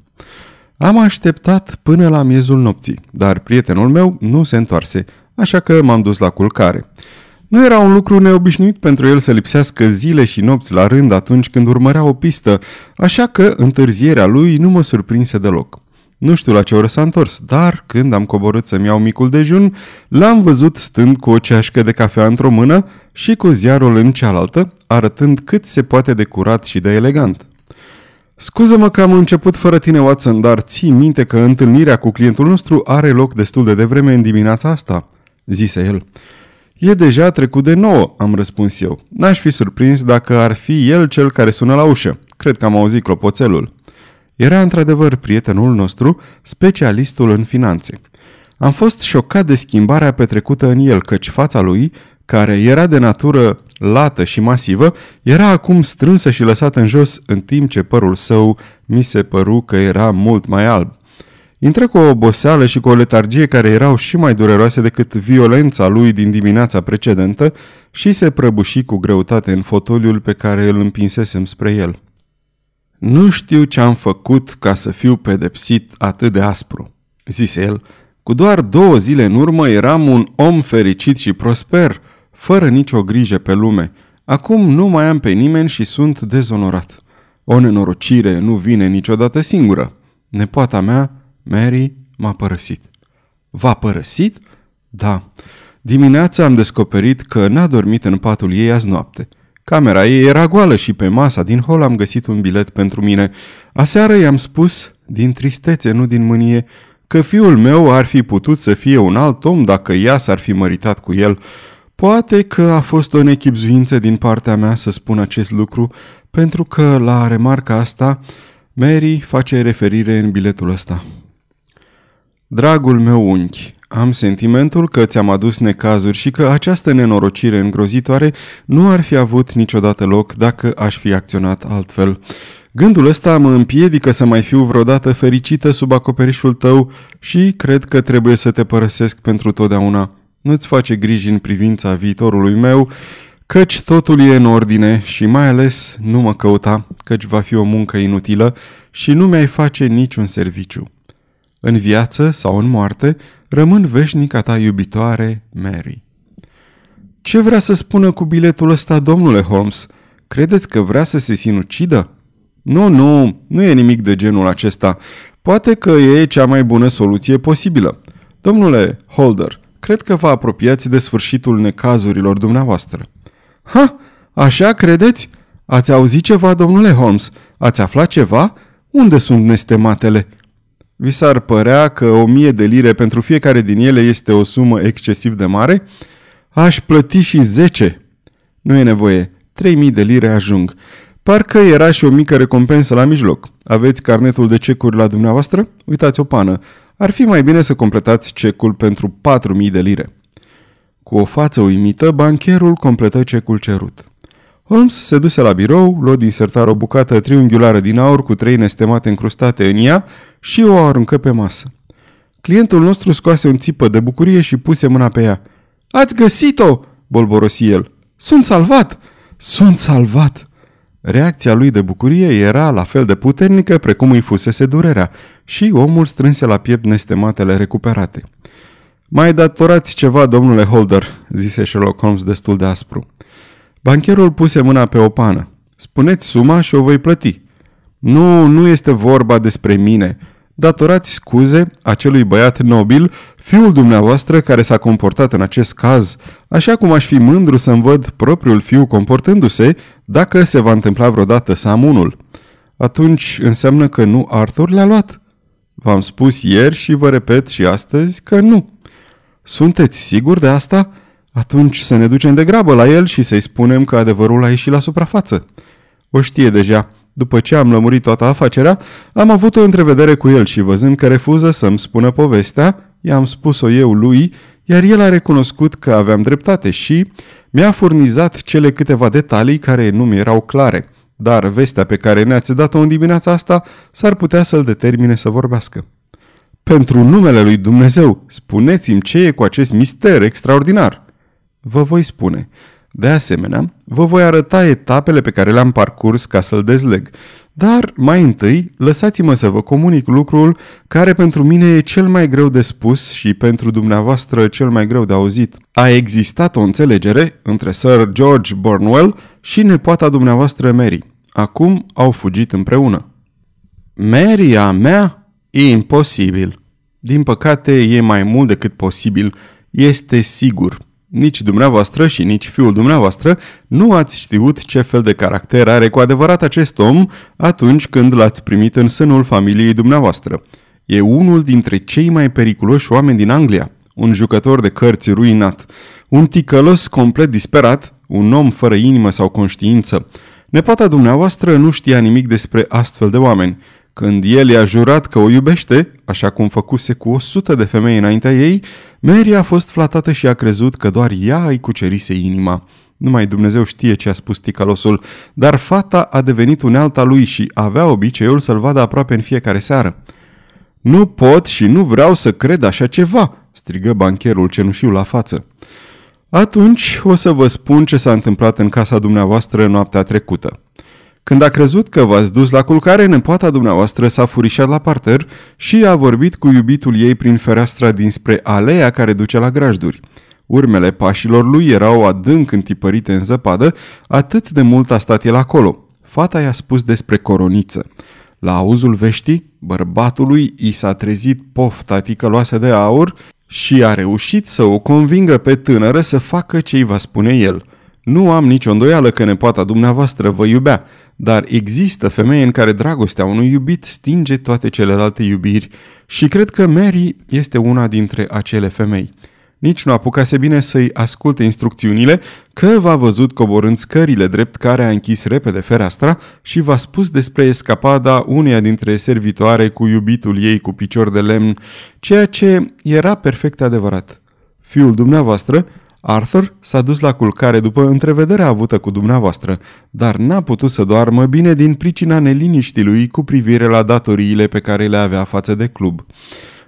Am așteptat până la miezul nopții, dar prietenul meu nu se întoarse, așa că m-am dus la culcare. Nu era un lucru neobișnuit pentru el să lipsească zile și nopți la rând atunci când urmărea o pistă, așa că întârzierea lui nu mă surprinse deloc. Nu știu la ce oră s-a întors, dar când am coborât să-mi iau micul dejun, l-am văzut stând cu o ceașcă de cafea într-o mână și cu ziarul în cealaltă, arătând cât se poate de curat și de elegant. Scuză-mă că am început fără tine, Watson, dar ții minte că întâlnirea cu clientul nostru are loc destul de devreme în dimineața asta?" zise el. E deja trecut de nouă, am răspuns eu. N-aș fi surprins dacă ar fi el cel care sună la ușă. Cred că am auzit clopoțelul. Era într-adevăr prietenul nostru, specialistul în finanțe. Am fost șocat de schimbarea petrecută în el, căci fața lui, care era de natură lată și masivă, era acum strânsă și lăsată în jos, în timp ce părul său mi se păru că era mult mai alb. Intră cu o oboseală și cu o letargie care erau și mai dureroase decât violența lui din dimineața precedentă și se prăbuși cu greutate în fotoliul pe care îl împinsesem spre el. Nu știu ce am făcut ca să fiu pedepsit atât de aspru, zise el. Cu doar două zile în urmă eram un om fericit și prosper, fără nicio grijă pe lume. Acum nu mai am pe nimeni și sunt dezonorat. O nenorocire nu vine niciodată singură. Nepoata mea, Mary, m-a părăsit. V-a părăsit? Da. Dimineața am descoperit că n-a dormit în patul ei azi noapte. Camera ei era goală și pe masa din hol am găsit un bilet pentru mine. Aseară i-am spus, din tristețe, nu din mânie, că fiul meu ar fi putut să fie un alt om dacă ea s-ar fi măritat cu el. Poate că a fost o nechipzuință din partea mea să spun acest lucru, pentru că la remarca asta Mary face referire în biletul ăsta. Dragul meu unchi, am sentimentul că ți-am adus necazuri și că această nenorocire îngrozitoare nu ar fi avut niciodată loc dacă aș fi acționat altfel. Gândul ăsta mă împiedică să mai fiu vreodată fericită sub acoperișul tău și cred că trebuie să te părăsesc pentru totdeauna. Nu-ți face griji în privința viitorului meu, căci totul e în ordine și mai ales nu mă căuta, căci va fi o muncă inutilă și nu mi-ai face niciun serviciu. În viață sau în moarte, rămân veșnica ta iubitoare, Mary. Ce vrea să spună cu biletul ăsta, domnule Holmes? Credeți că vrea să se sinucidă? Nu, nu, nu e nimic de genul acesta. Poate că e cea mai bună soluție posibilă. Domnule Holder, cred că vă apropiați de sfârșitul necazurilor dumneavoastră. Ha, așa credeți? Ați auzit ceva, domnule Holmes? Ați aflat ceva? Unde sunt nestematele? Vi s-ar părea că o mie de lire pentru fiecare din ele este o sumă excesiv de mare? Aș plăti și zece. Nu e nevoie. Trei mii de lire ajung. Parcă era și o mică recompensă la mijloc. Aveți carnetul de cecuri la dumneavoastră? Uitați o pană. Ar fi mai bine să completați cecul pentru 4.000 de lire. Cu o față uimită, bancherul completă cecul cerut. Holmes se duse la birou, luă din sertar o bucată triunghiulară din aur cu trei nestemate încrustate în ea și o aruncă pe masă. Clientul nostru scoase un țipă de bucurie și puse mâna pe ea. Ați găsit-o!" bolborosi el. Sunt salvat! Sunt salvat!" Reacția lui de bucurie era la fel de puternică precum îi fusese durerea și omul strânse la piept nestematele recuperate. Mai datorați ceva, domnule Holder, zise Sherlock Holmes destul de aspru. Bancherul puse mâna pe o pană. Spuneți suma și o voi plăti. Nu, nu este vorba despre mine. Datorați scuze acelui băiat nobil, fiul dumneavoastră care s-a comportat în acest caz, așa cum aș fi mândru să-mi văd propriul fiu comportându-se, dacă se va întâmpla vreodată să am unul. Atunci înseamnă că nu Arthur l-a luat. V-am spus ieri și vă repet și astăzi că nu. Sunteți siguri de asta? Atunci să ne ducem de grabă la el și să-i spunem că adevărul a ieșit la suprafață. O știe deja. După ce am lămurit toată afacerea, am avut o întrevedere cu el și văzând că refuză să-mi spună povestea, i-am spus-o eu lui, iar el a recunoscut că aveam dreptate și mi-a furnizat cele câteva detalii care nu mi erau clare. Dar vestea pe care ne-ați dat-o în dimineața asta s-ar putea să-l determine să vorbească. Pentru numele lui Dumnezeu, spuneți-mi ce e cu acest mister extraordinar. Vă voi spune. De asemenea, vă voi arăta etapele pe care le-am parcurs ca să-l dezleg. Dar, mai întâi, lăsați-mă să vă comunic lucrul care pentru mine e cel mai greu de spus și pentru dumneavoastră cel mai greu de auzit. A existat o înțelegere între Sir George Bornwell și nepoata dumneavoastră Mary. Acum au fugit împreună. Mary a mea? Imposibil. Din păcate, e mai mult decât posibil. Este sigur. Nici dumneavoastră și nici fiul dumneavoastră nu ați știut ce fel de caracter are cu adevărat acest om atunci când l-ați primit în sânul familiei dumneavoastră. E unul dintre cei mai periculoși oameni din Anglia, un jucător de cărți ruinat, un ticălos complet disperat, un om fără inimă sau conștiință. Nepoata dumneavoastră nu știa nimic despre astfel de oameni. Când el i-a jurat că o iubește, așa cum făcuse cu o sută de femei înaintea ei, Mary a fost flatată și a crezut că doar ea îi cucerise inima. Numai Dumnezeu știe ce a spus ticalosul, dar fata a devenit unealta lui și avea obiceiul să-l vadă aproape în fiecare seară. Nu pot și nu vreau să cred așa ceva, strigă bancherul cenușiu la față. Atunci o să vă spun ce s-a întâmplat în casa dumneavoastră noaptea trecută. Când a crezut că v-ați dus la culcare, nepoata dumneavoastră s-a furișat la parter și a vorbit cu iubitul ei prin fereastra dinspre aleea care duce la grajduri. Urmele pașilor lui erau adânc întipărite în zăpadă, atât de mult a stat el acolo. Fata i-a spus despre coroniță. La auzul veștii, bărbatului i s-a trezit pofta ticăloasă de aur și a reușit să o convingă pe tânără să facă ce îi va spune el. Nu am nicio îndoială că nepoata dumneavoastră vă iubea, dar există femei în care dragostea unui iubit stinge toate celelalte iubiri și cred că Mary este una dintre acele femei. Nici nu apucase bine să-i asculte instrucțiunile că v-a văzut coborând scările drept care a închis repede fereastra și v-a spus despre escapada uneia dintre servitoare cu iubitul ei cu picior de lemn, ceea ce era perfect adevărat. Fiul dumneavoastră Arthur s-a dus la culcare după întrevederea avută cu dumneavoastră, dar n-a putut să doarmă bine din pricina neliniștii lui cu privire la datoriile pe care le avea față de club.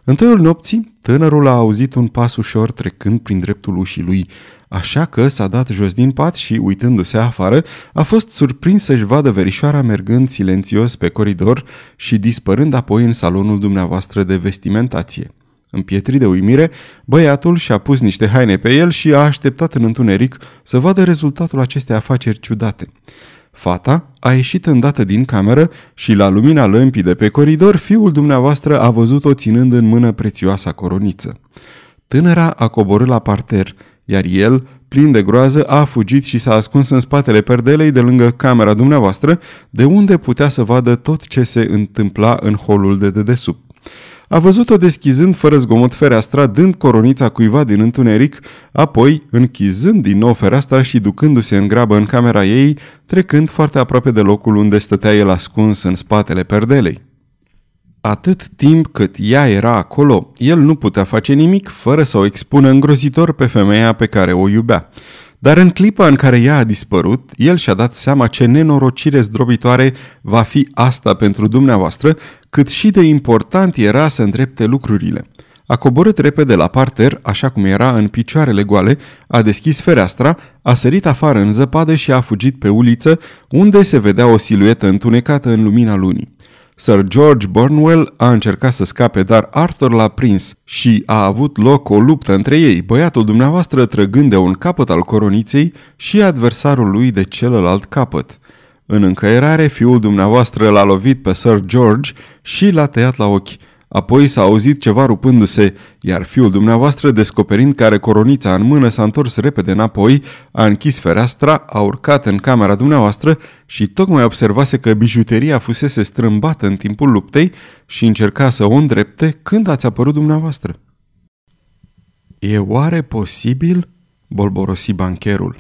În toiul nopții, tânărul a auzit un pas ușor trecând prin dreptul ușii lui, așa că s-a dat jos din pat și, uitându-se afară, a fost surprins să-și vadă verișoara mergând silențios pe coridor și dispărând apoi în salonul dumneavoastră de vestimentație. Împietrit de uimire, băiatul și-a pus niște haine pe el și a așteptat în întuneric să vadă rezultatul acestei afaceri ciudate. Fata a ieșit îndată din cameră și la lumina lămpii de pe coridor, fiul dumneavoastră a văzut-o ținând în mână prețioasa coroniță. Tânăra a coborât la parter, iar el, plin de groază, a fugit și s-a ascuns în spatele perdelei de lângă camera dumneavoastră, de unde putea să vadă tot ce se întâmpla în holul de dedesubt. A văzut-o deschizând fără zgomot fereastra, dând coronița cuiva din întuneric, apoi închizând din nou fereastra și ducându-se în grabă în camera ei, trecând foarte aproape de locul unde stătea el ascuns în spatele perdelei. Atât timp cât ea era acolo, el nu putea face nimic fără să o expună îngrozitor pe femeia pe care o iubea. Dar în clipa în care ea a dispărut, el și-a dat seama ce nenorocire zdrobitoare va fi asta pentru dumneavoastră, cât și de important era să îndrepte lucrurile. A coborât repede la parter, așa cum era în picioarele goale, a deschis fereastra, a sărit afară în zăpadă și a fugit pe uliță, unde se vedea o siluetă întunecată în lumina lunii. Sir George Burnwell a încercat să scape, dar Arthur l-a prins și a avut loc o luptă între ei, băiatul dumneavoastră trăgând de un capăt al coroniței și adversarul lui de celălalt capăt. În încăierare, fiul dumneavoastră l-a lovit pe Sir George și l-a tăiat la ochi. Apoi s-a auzit ceva rupându-se, iar fiul dumneavoastră, descoperind că are coronița în mână, s-a întors repede înapoi, a închis fereastra, a urcat în camera dumneavoastră și tocmai observase că bijuteria fusese strâmbată în timpul luptei și încerca să o îndrepte când ați apărut dumneavoastră. E oare posibil? bolborosi bancherul.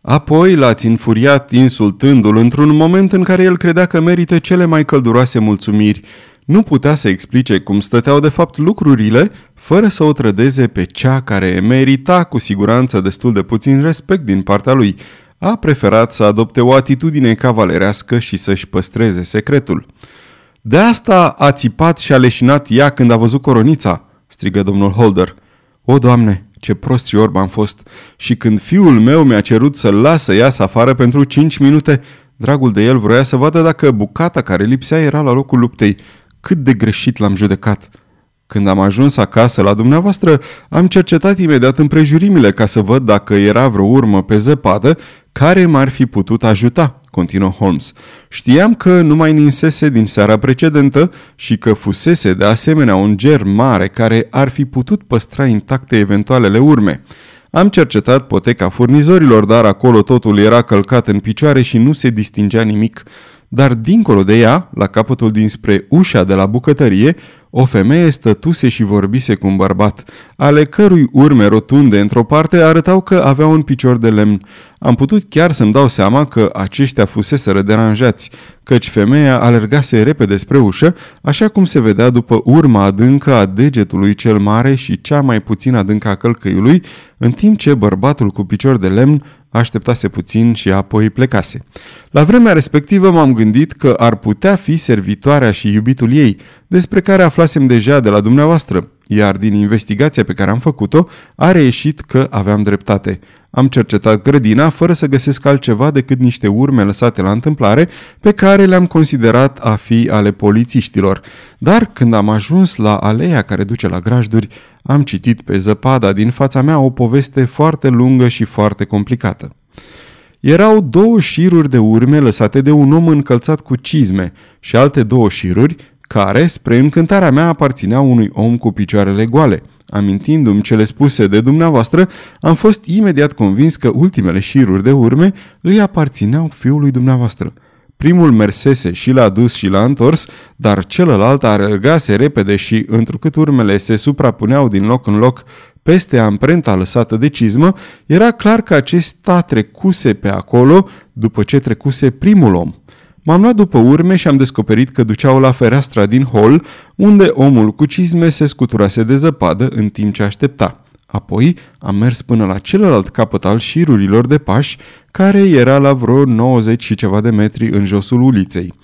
Apoi l-ați înfuriat insultându-l într-un moment în care el credea că merită cele mai călduroase mulțumiri. Nu putea să explice cum stăteau de fapt lucrurile, fără să o trădeze pe cea care merita cu siguranță destul de puțin respect din partea lui. A preferat să adopte o atitudine cavalerească și să-și păstreze secretul. De asta a țipat și a leșinat ea când a văzut coronița, strigă domnul Holder. O, Doamne, ce prost și orb am fost. Și când fiul meu mi-a cerut să-l las să iasă afară pentru cinci minute, dragul de el vroia să vadă dacă bucata care lipsea era la locul luptei. Cât de greșit l-am judecat. Când am ajuns acasă la dumneavoastră, am cercetat imediat împrejurimile ca să văd dacă era vreo urmă pe zăpadă care m-ar fi putut ajuta, continuă Holmes. Știam că nu mai ninsese din seara precedentă și că fusese de asemenea un ger mare care ar fi putut păstra intacte eventualele urme. Am cercetat poteca furnizorilor, dar acolo totul era călcat în picioare și nu se distingea nimic. Dar dincolo de ea, la capătul dinspre ușa de la bucătărie, o femeie stătuse și vorbise cu un bărbat, ale cărui urme rotunde într-o parte arătau că avea un picior de lemn. Am putut chiar să-mi dau seama că aceștia fuseseră deranjați, căci femeia alergase repede spre ușă, așa cum se vedea după urma adâncă a degetului cel mare și cea mai puțin adâncă a călcăiului, în timp ce bărbatul cu picior de lemn așteptase puțin și apoi plecase. La vremea respectivă m-am gândit că ar putea fi servitoarea și iubitul ei, despre care aflasem deja de la dumneavoastră, iar din investigația pe care am făcut-o a reieșit că aveam dreptate. Am cercetat grădina fără să găsesc altceva decât niște urme lăsate la întâmplare pe care le-am considerat a fi ale polițiștilor. Dar când am ajuns la aleea care duce la grajduri, am citit pe zăpada din fața mea o poveste foarte lungă și foarte complicată. Erau două șiruri de urme lăsate de un om încălțat cu cizme și alte două șiruri care, spre încântarea mea, aparțineau unui om cu picioarele goale. Amintindu-mi cele spuse de dumneavoastră, am fost imediat convins că ultimele șiruri de urme îi aparțineau fiului dumneavoastră. Primul mersese și l-a dus și l-a întors, dar celălalt alergase repede și, întrucât urmele se suprapuneau din loc în loc peste amprenta lăsată de cizmă, era clar că acesta trecuse pe acolo după ce trecuse primul om. M-am luat după urme și am descoperit că duceau la fereastra din hol, unde omul cu cizme se scuturase de zăpadă în timp ce aștepta. Apoi am mers până la celălalt capăt al șirurilor de pași, care era la vreo 90 și ceva de metri în josul uliței.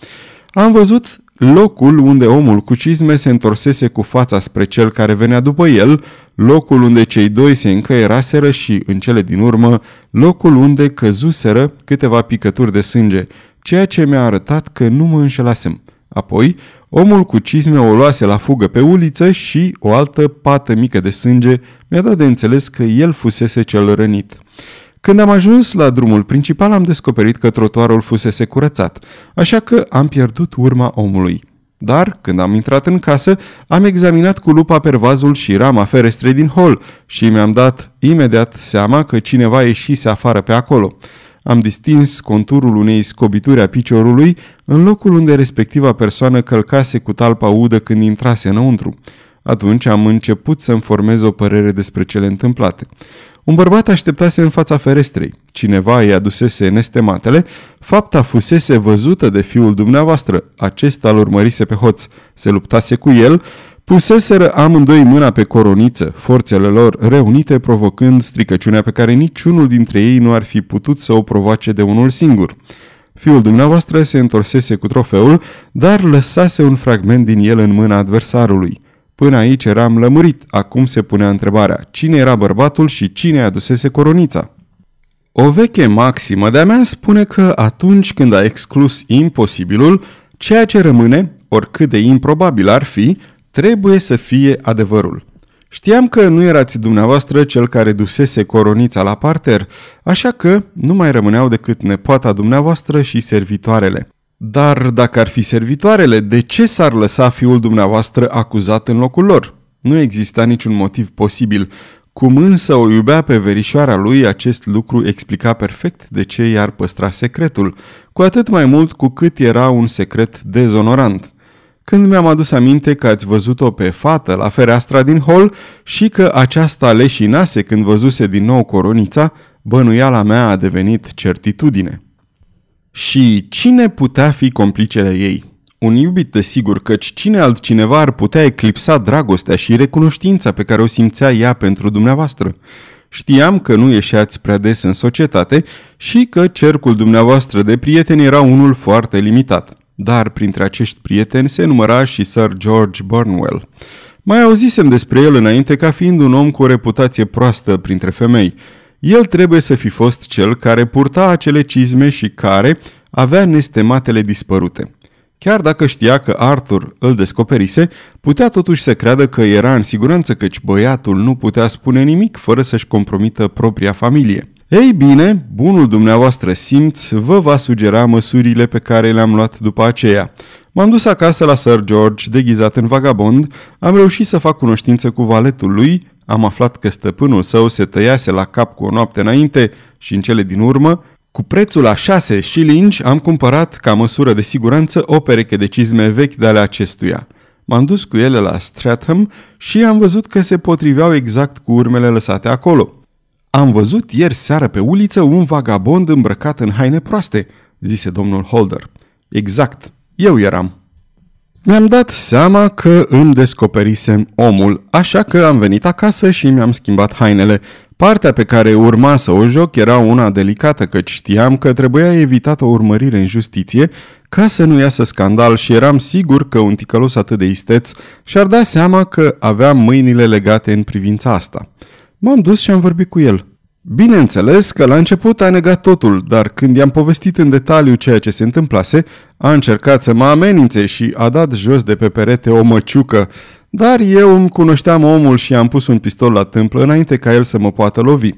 Am văzut locul unde omul cu cizme se întorsese cu fața spre cel care venea după el, locul unde cei doi se încăieraseră și, în cele din urmă, locul unde căzuseră câteva picături de sânge, ceea ce mi-a arătat că nu mă înșelasem. Apoi, omul cu cizme o luase la fugă pe uliță și o altă pată mică de sânge mi-a dat de înțeles că el fusese cel rănit. Când am ajuns la drumul principal, am descoperit că trotuarul fusese curățat, așa că am pierdut urma omului. Dar, când am intrat în casă, am examinat cu lupa pervazul și rama ferestrei din hol și mi-am dat imediat seama că cineva ieșise afară pe acolo. Am distins conturul unei scobituri a piciorului în locul unde respectiva persoană călcase cu talpa udă când intrase înăuntru. Atunci am început să-mi formez o părere despre cele întâmplate. Un bărbat așteptase în fața ferestrei. Cineva îi adusese nestematele. Fapta fusese văzută de fiul dumneavoastră. Acesta îl urmărise pe hoț. Se luptase cu el. Puseseră amândoi mâna pe coroniță, forțele lor reunite provocând stricăciunea pe care niciunul dintre ei nu ar fi putut să o provoace de unul singur. Fiul dumneavoastră se întorsese cu trofeul, dar lăsase un fragment din el în mâna adversarului. Până aici eram lămurit, acum se punea întrebarea, cine era bărbatul și cine adusese coronița? O veche maximă de-a mea spune că atunci când a exclus imposibilul, ceea ce rămâne, oricât de improbabil ar fi, trebuie să fie adevărul. Știam că nu erați dumneavoastră cel care dusese coronița la parter, așa că nu mai rămâneau decât nepoata dumneavoastră și servitoarele. Dar dacă ar fi servitoarele, de ce s-ar lăsa fiul dumneavoastră acuzat în locul lor? Nu exista niciun motiv posibil. Cum însă o iubea pe verișoara lui, acest lucru explica perfect de ce i-ar păstra secretul, cu atât mai mult cu cât era un secret dezonorant. Când mi-am adus aminte că ați văzut-o pe fată la fereastra din hol și că aceasta leșinase când văzuse din nou coronița, bănuiala mea a devenit certitudine. Și cine putea fi complicele ei? Un iubit de sigur, căci cine altcineva ar putea eclipsa dragostea și recunoștința pe care o simțea ea pentru dumneavoastră? Știam că nu ieșeați prea des în societate și că cercul dumneavoastră de prieteni era unul foarte limitat. Dar printre acești prieteni se număra și Sir George Burnwell. Mai auzisem despre el înainte ca fiind un om cu o reputație proastă printre femei. El trebuie să fi fost cel care purta acele cizme și care avea nestematele dispărute. Chiar dacă știa că Arthur îl descoperise, putea totuși să creadă că era în siguranță căci băiatul nu putea spune nimic fără să-și compromită propria familie. Ei bine, bunul dumneavoastră simț vă va sugera măsurile pe care le-am luat după aceea. M-am dus acasă la Sir George, deghizat în vagabond, am reușit să fac cunoștință cu valetul lui, am aflat că stăpânul său se tăiase la cap cu o noapte înainte și în cele din urmă, cu prețul la șase shillings am cumpărat, ca măsură de siguranță, o pereche de cizme vechi de ale acestuia. M-am dus cu ele la Stratham și am văzut că se potriveau exact cu urmele lăsate acolo. Am văzut ieri seară pe uliță un vagabond îmbrăcat în haine proaste, zise domnul Holder. Exact, eu eram. Mi-am dat seama că îmi descoperisem omul, așa că am venit acasă și mi-am schimbat hainele. Partea pe care urma să o joc era una delicată, căci știam că trebuia evitată o urmărire în justiție ca să nu iasă scandal și eram sigur că un ticălos atât de isteț și-ar da seama că aveam mâinile legate în privința asta. M-am dus și am vorbit cu el. Bineînțeles că la început a negat totul, dar când i-am povestit în detaliu ceea ce se întâmplase, a încercat să mă amenințe și a dat jos de pe perete o măciucă, dar eu îmi cunoșteam omul și am pus un pistol la tâmplă înainte ca el să mă poată lovi.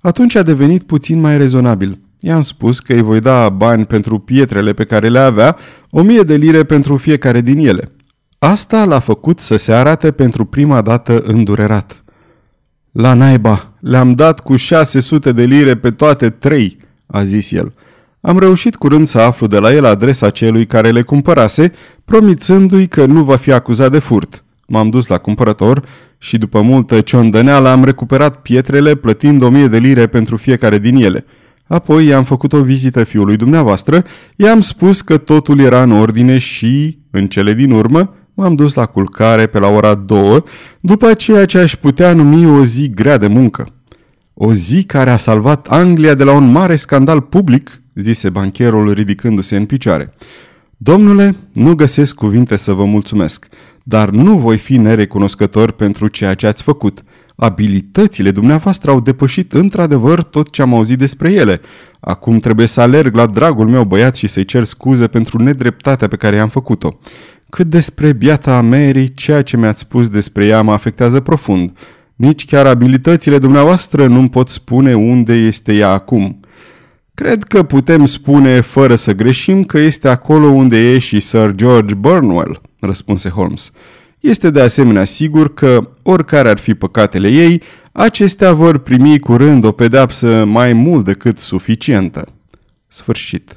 Atunci a devenit puțin mai rezonabil. I-am spus că îi voi da bani pentru pietrele pe care le avea, o mie de lire pentru fiecare din ele. Asta l-a făcut să se arate pentru prima dată îndurerat. La naiba, le-am dat cu 600 de lire pe toate trei, a zis el. Am reușit curând să aflu de la el adresa celui care le cumpărase, promițându-i că nu va fi acuzat de furt. M-am dus la cumpărător și după multă ciondăneală am recuperat pietrele plătind o mie de lire pentru fiecare din ele. Apoi i-am făcut o vizită fiului dumneavoastră, i-am spus că totul era în ordine și, în cele din urmă, M-am dus la culcare pe la ora două, după ceea ce aș putea numi o zi grea de muncă. O zi care a salvat Anglia de la un mare scandal public, zise bancherul ridicându-se în picioare. Domnule, nu găsesc cuvinte să vă mulțumesc, dar nu voi fi nerecunoscător pentru ceea ce ați făcut. Abilitățile dumneavoastră au depășit într-adevăr tot ce am auzit despre ele. Acum trebuie să alerg la dragul meu băiat și să-i cer scuze pentru nedreptatea pe care i-am făcut-o. Cât despre biata Mary, ceea ce mi-ați spus despre ea mă afectează profund. Nici chiar abilitățile dumneavoastră nu-mi pot spune unde este ea acum. Cred că putem spune, fără să greșim, că este acolo unde e și Sir George Burnwell, răspunse Holmes. Este de asemenea sigur că, oricare ar fi păcatele ei, acestea vor primi curând o pedapsă mai mult decât suficientă. Sfârșit.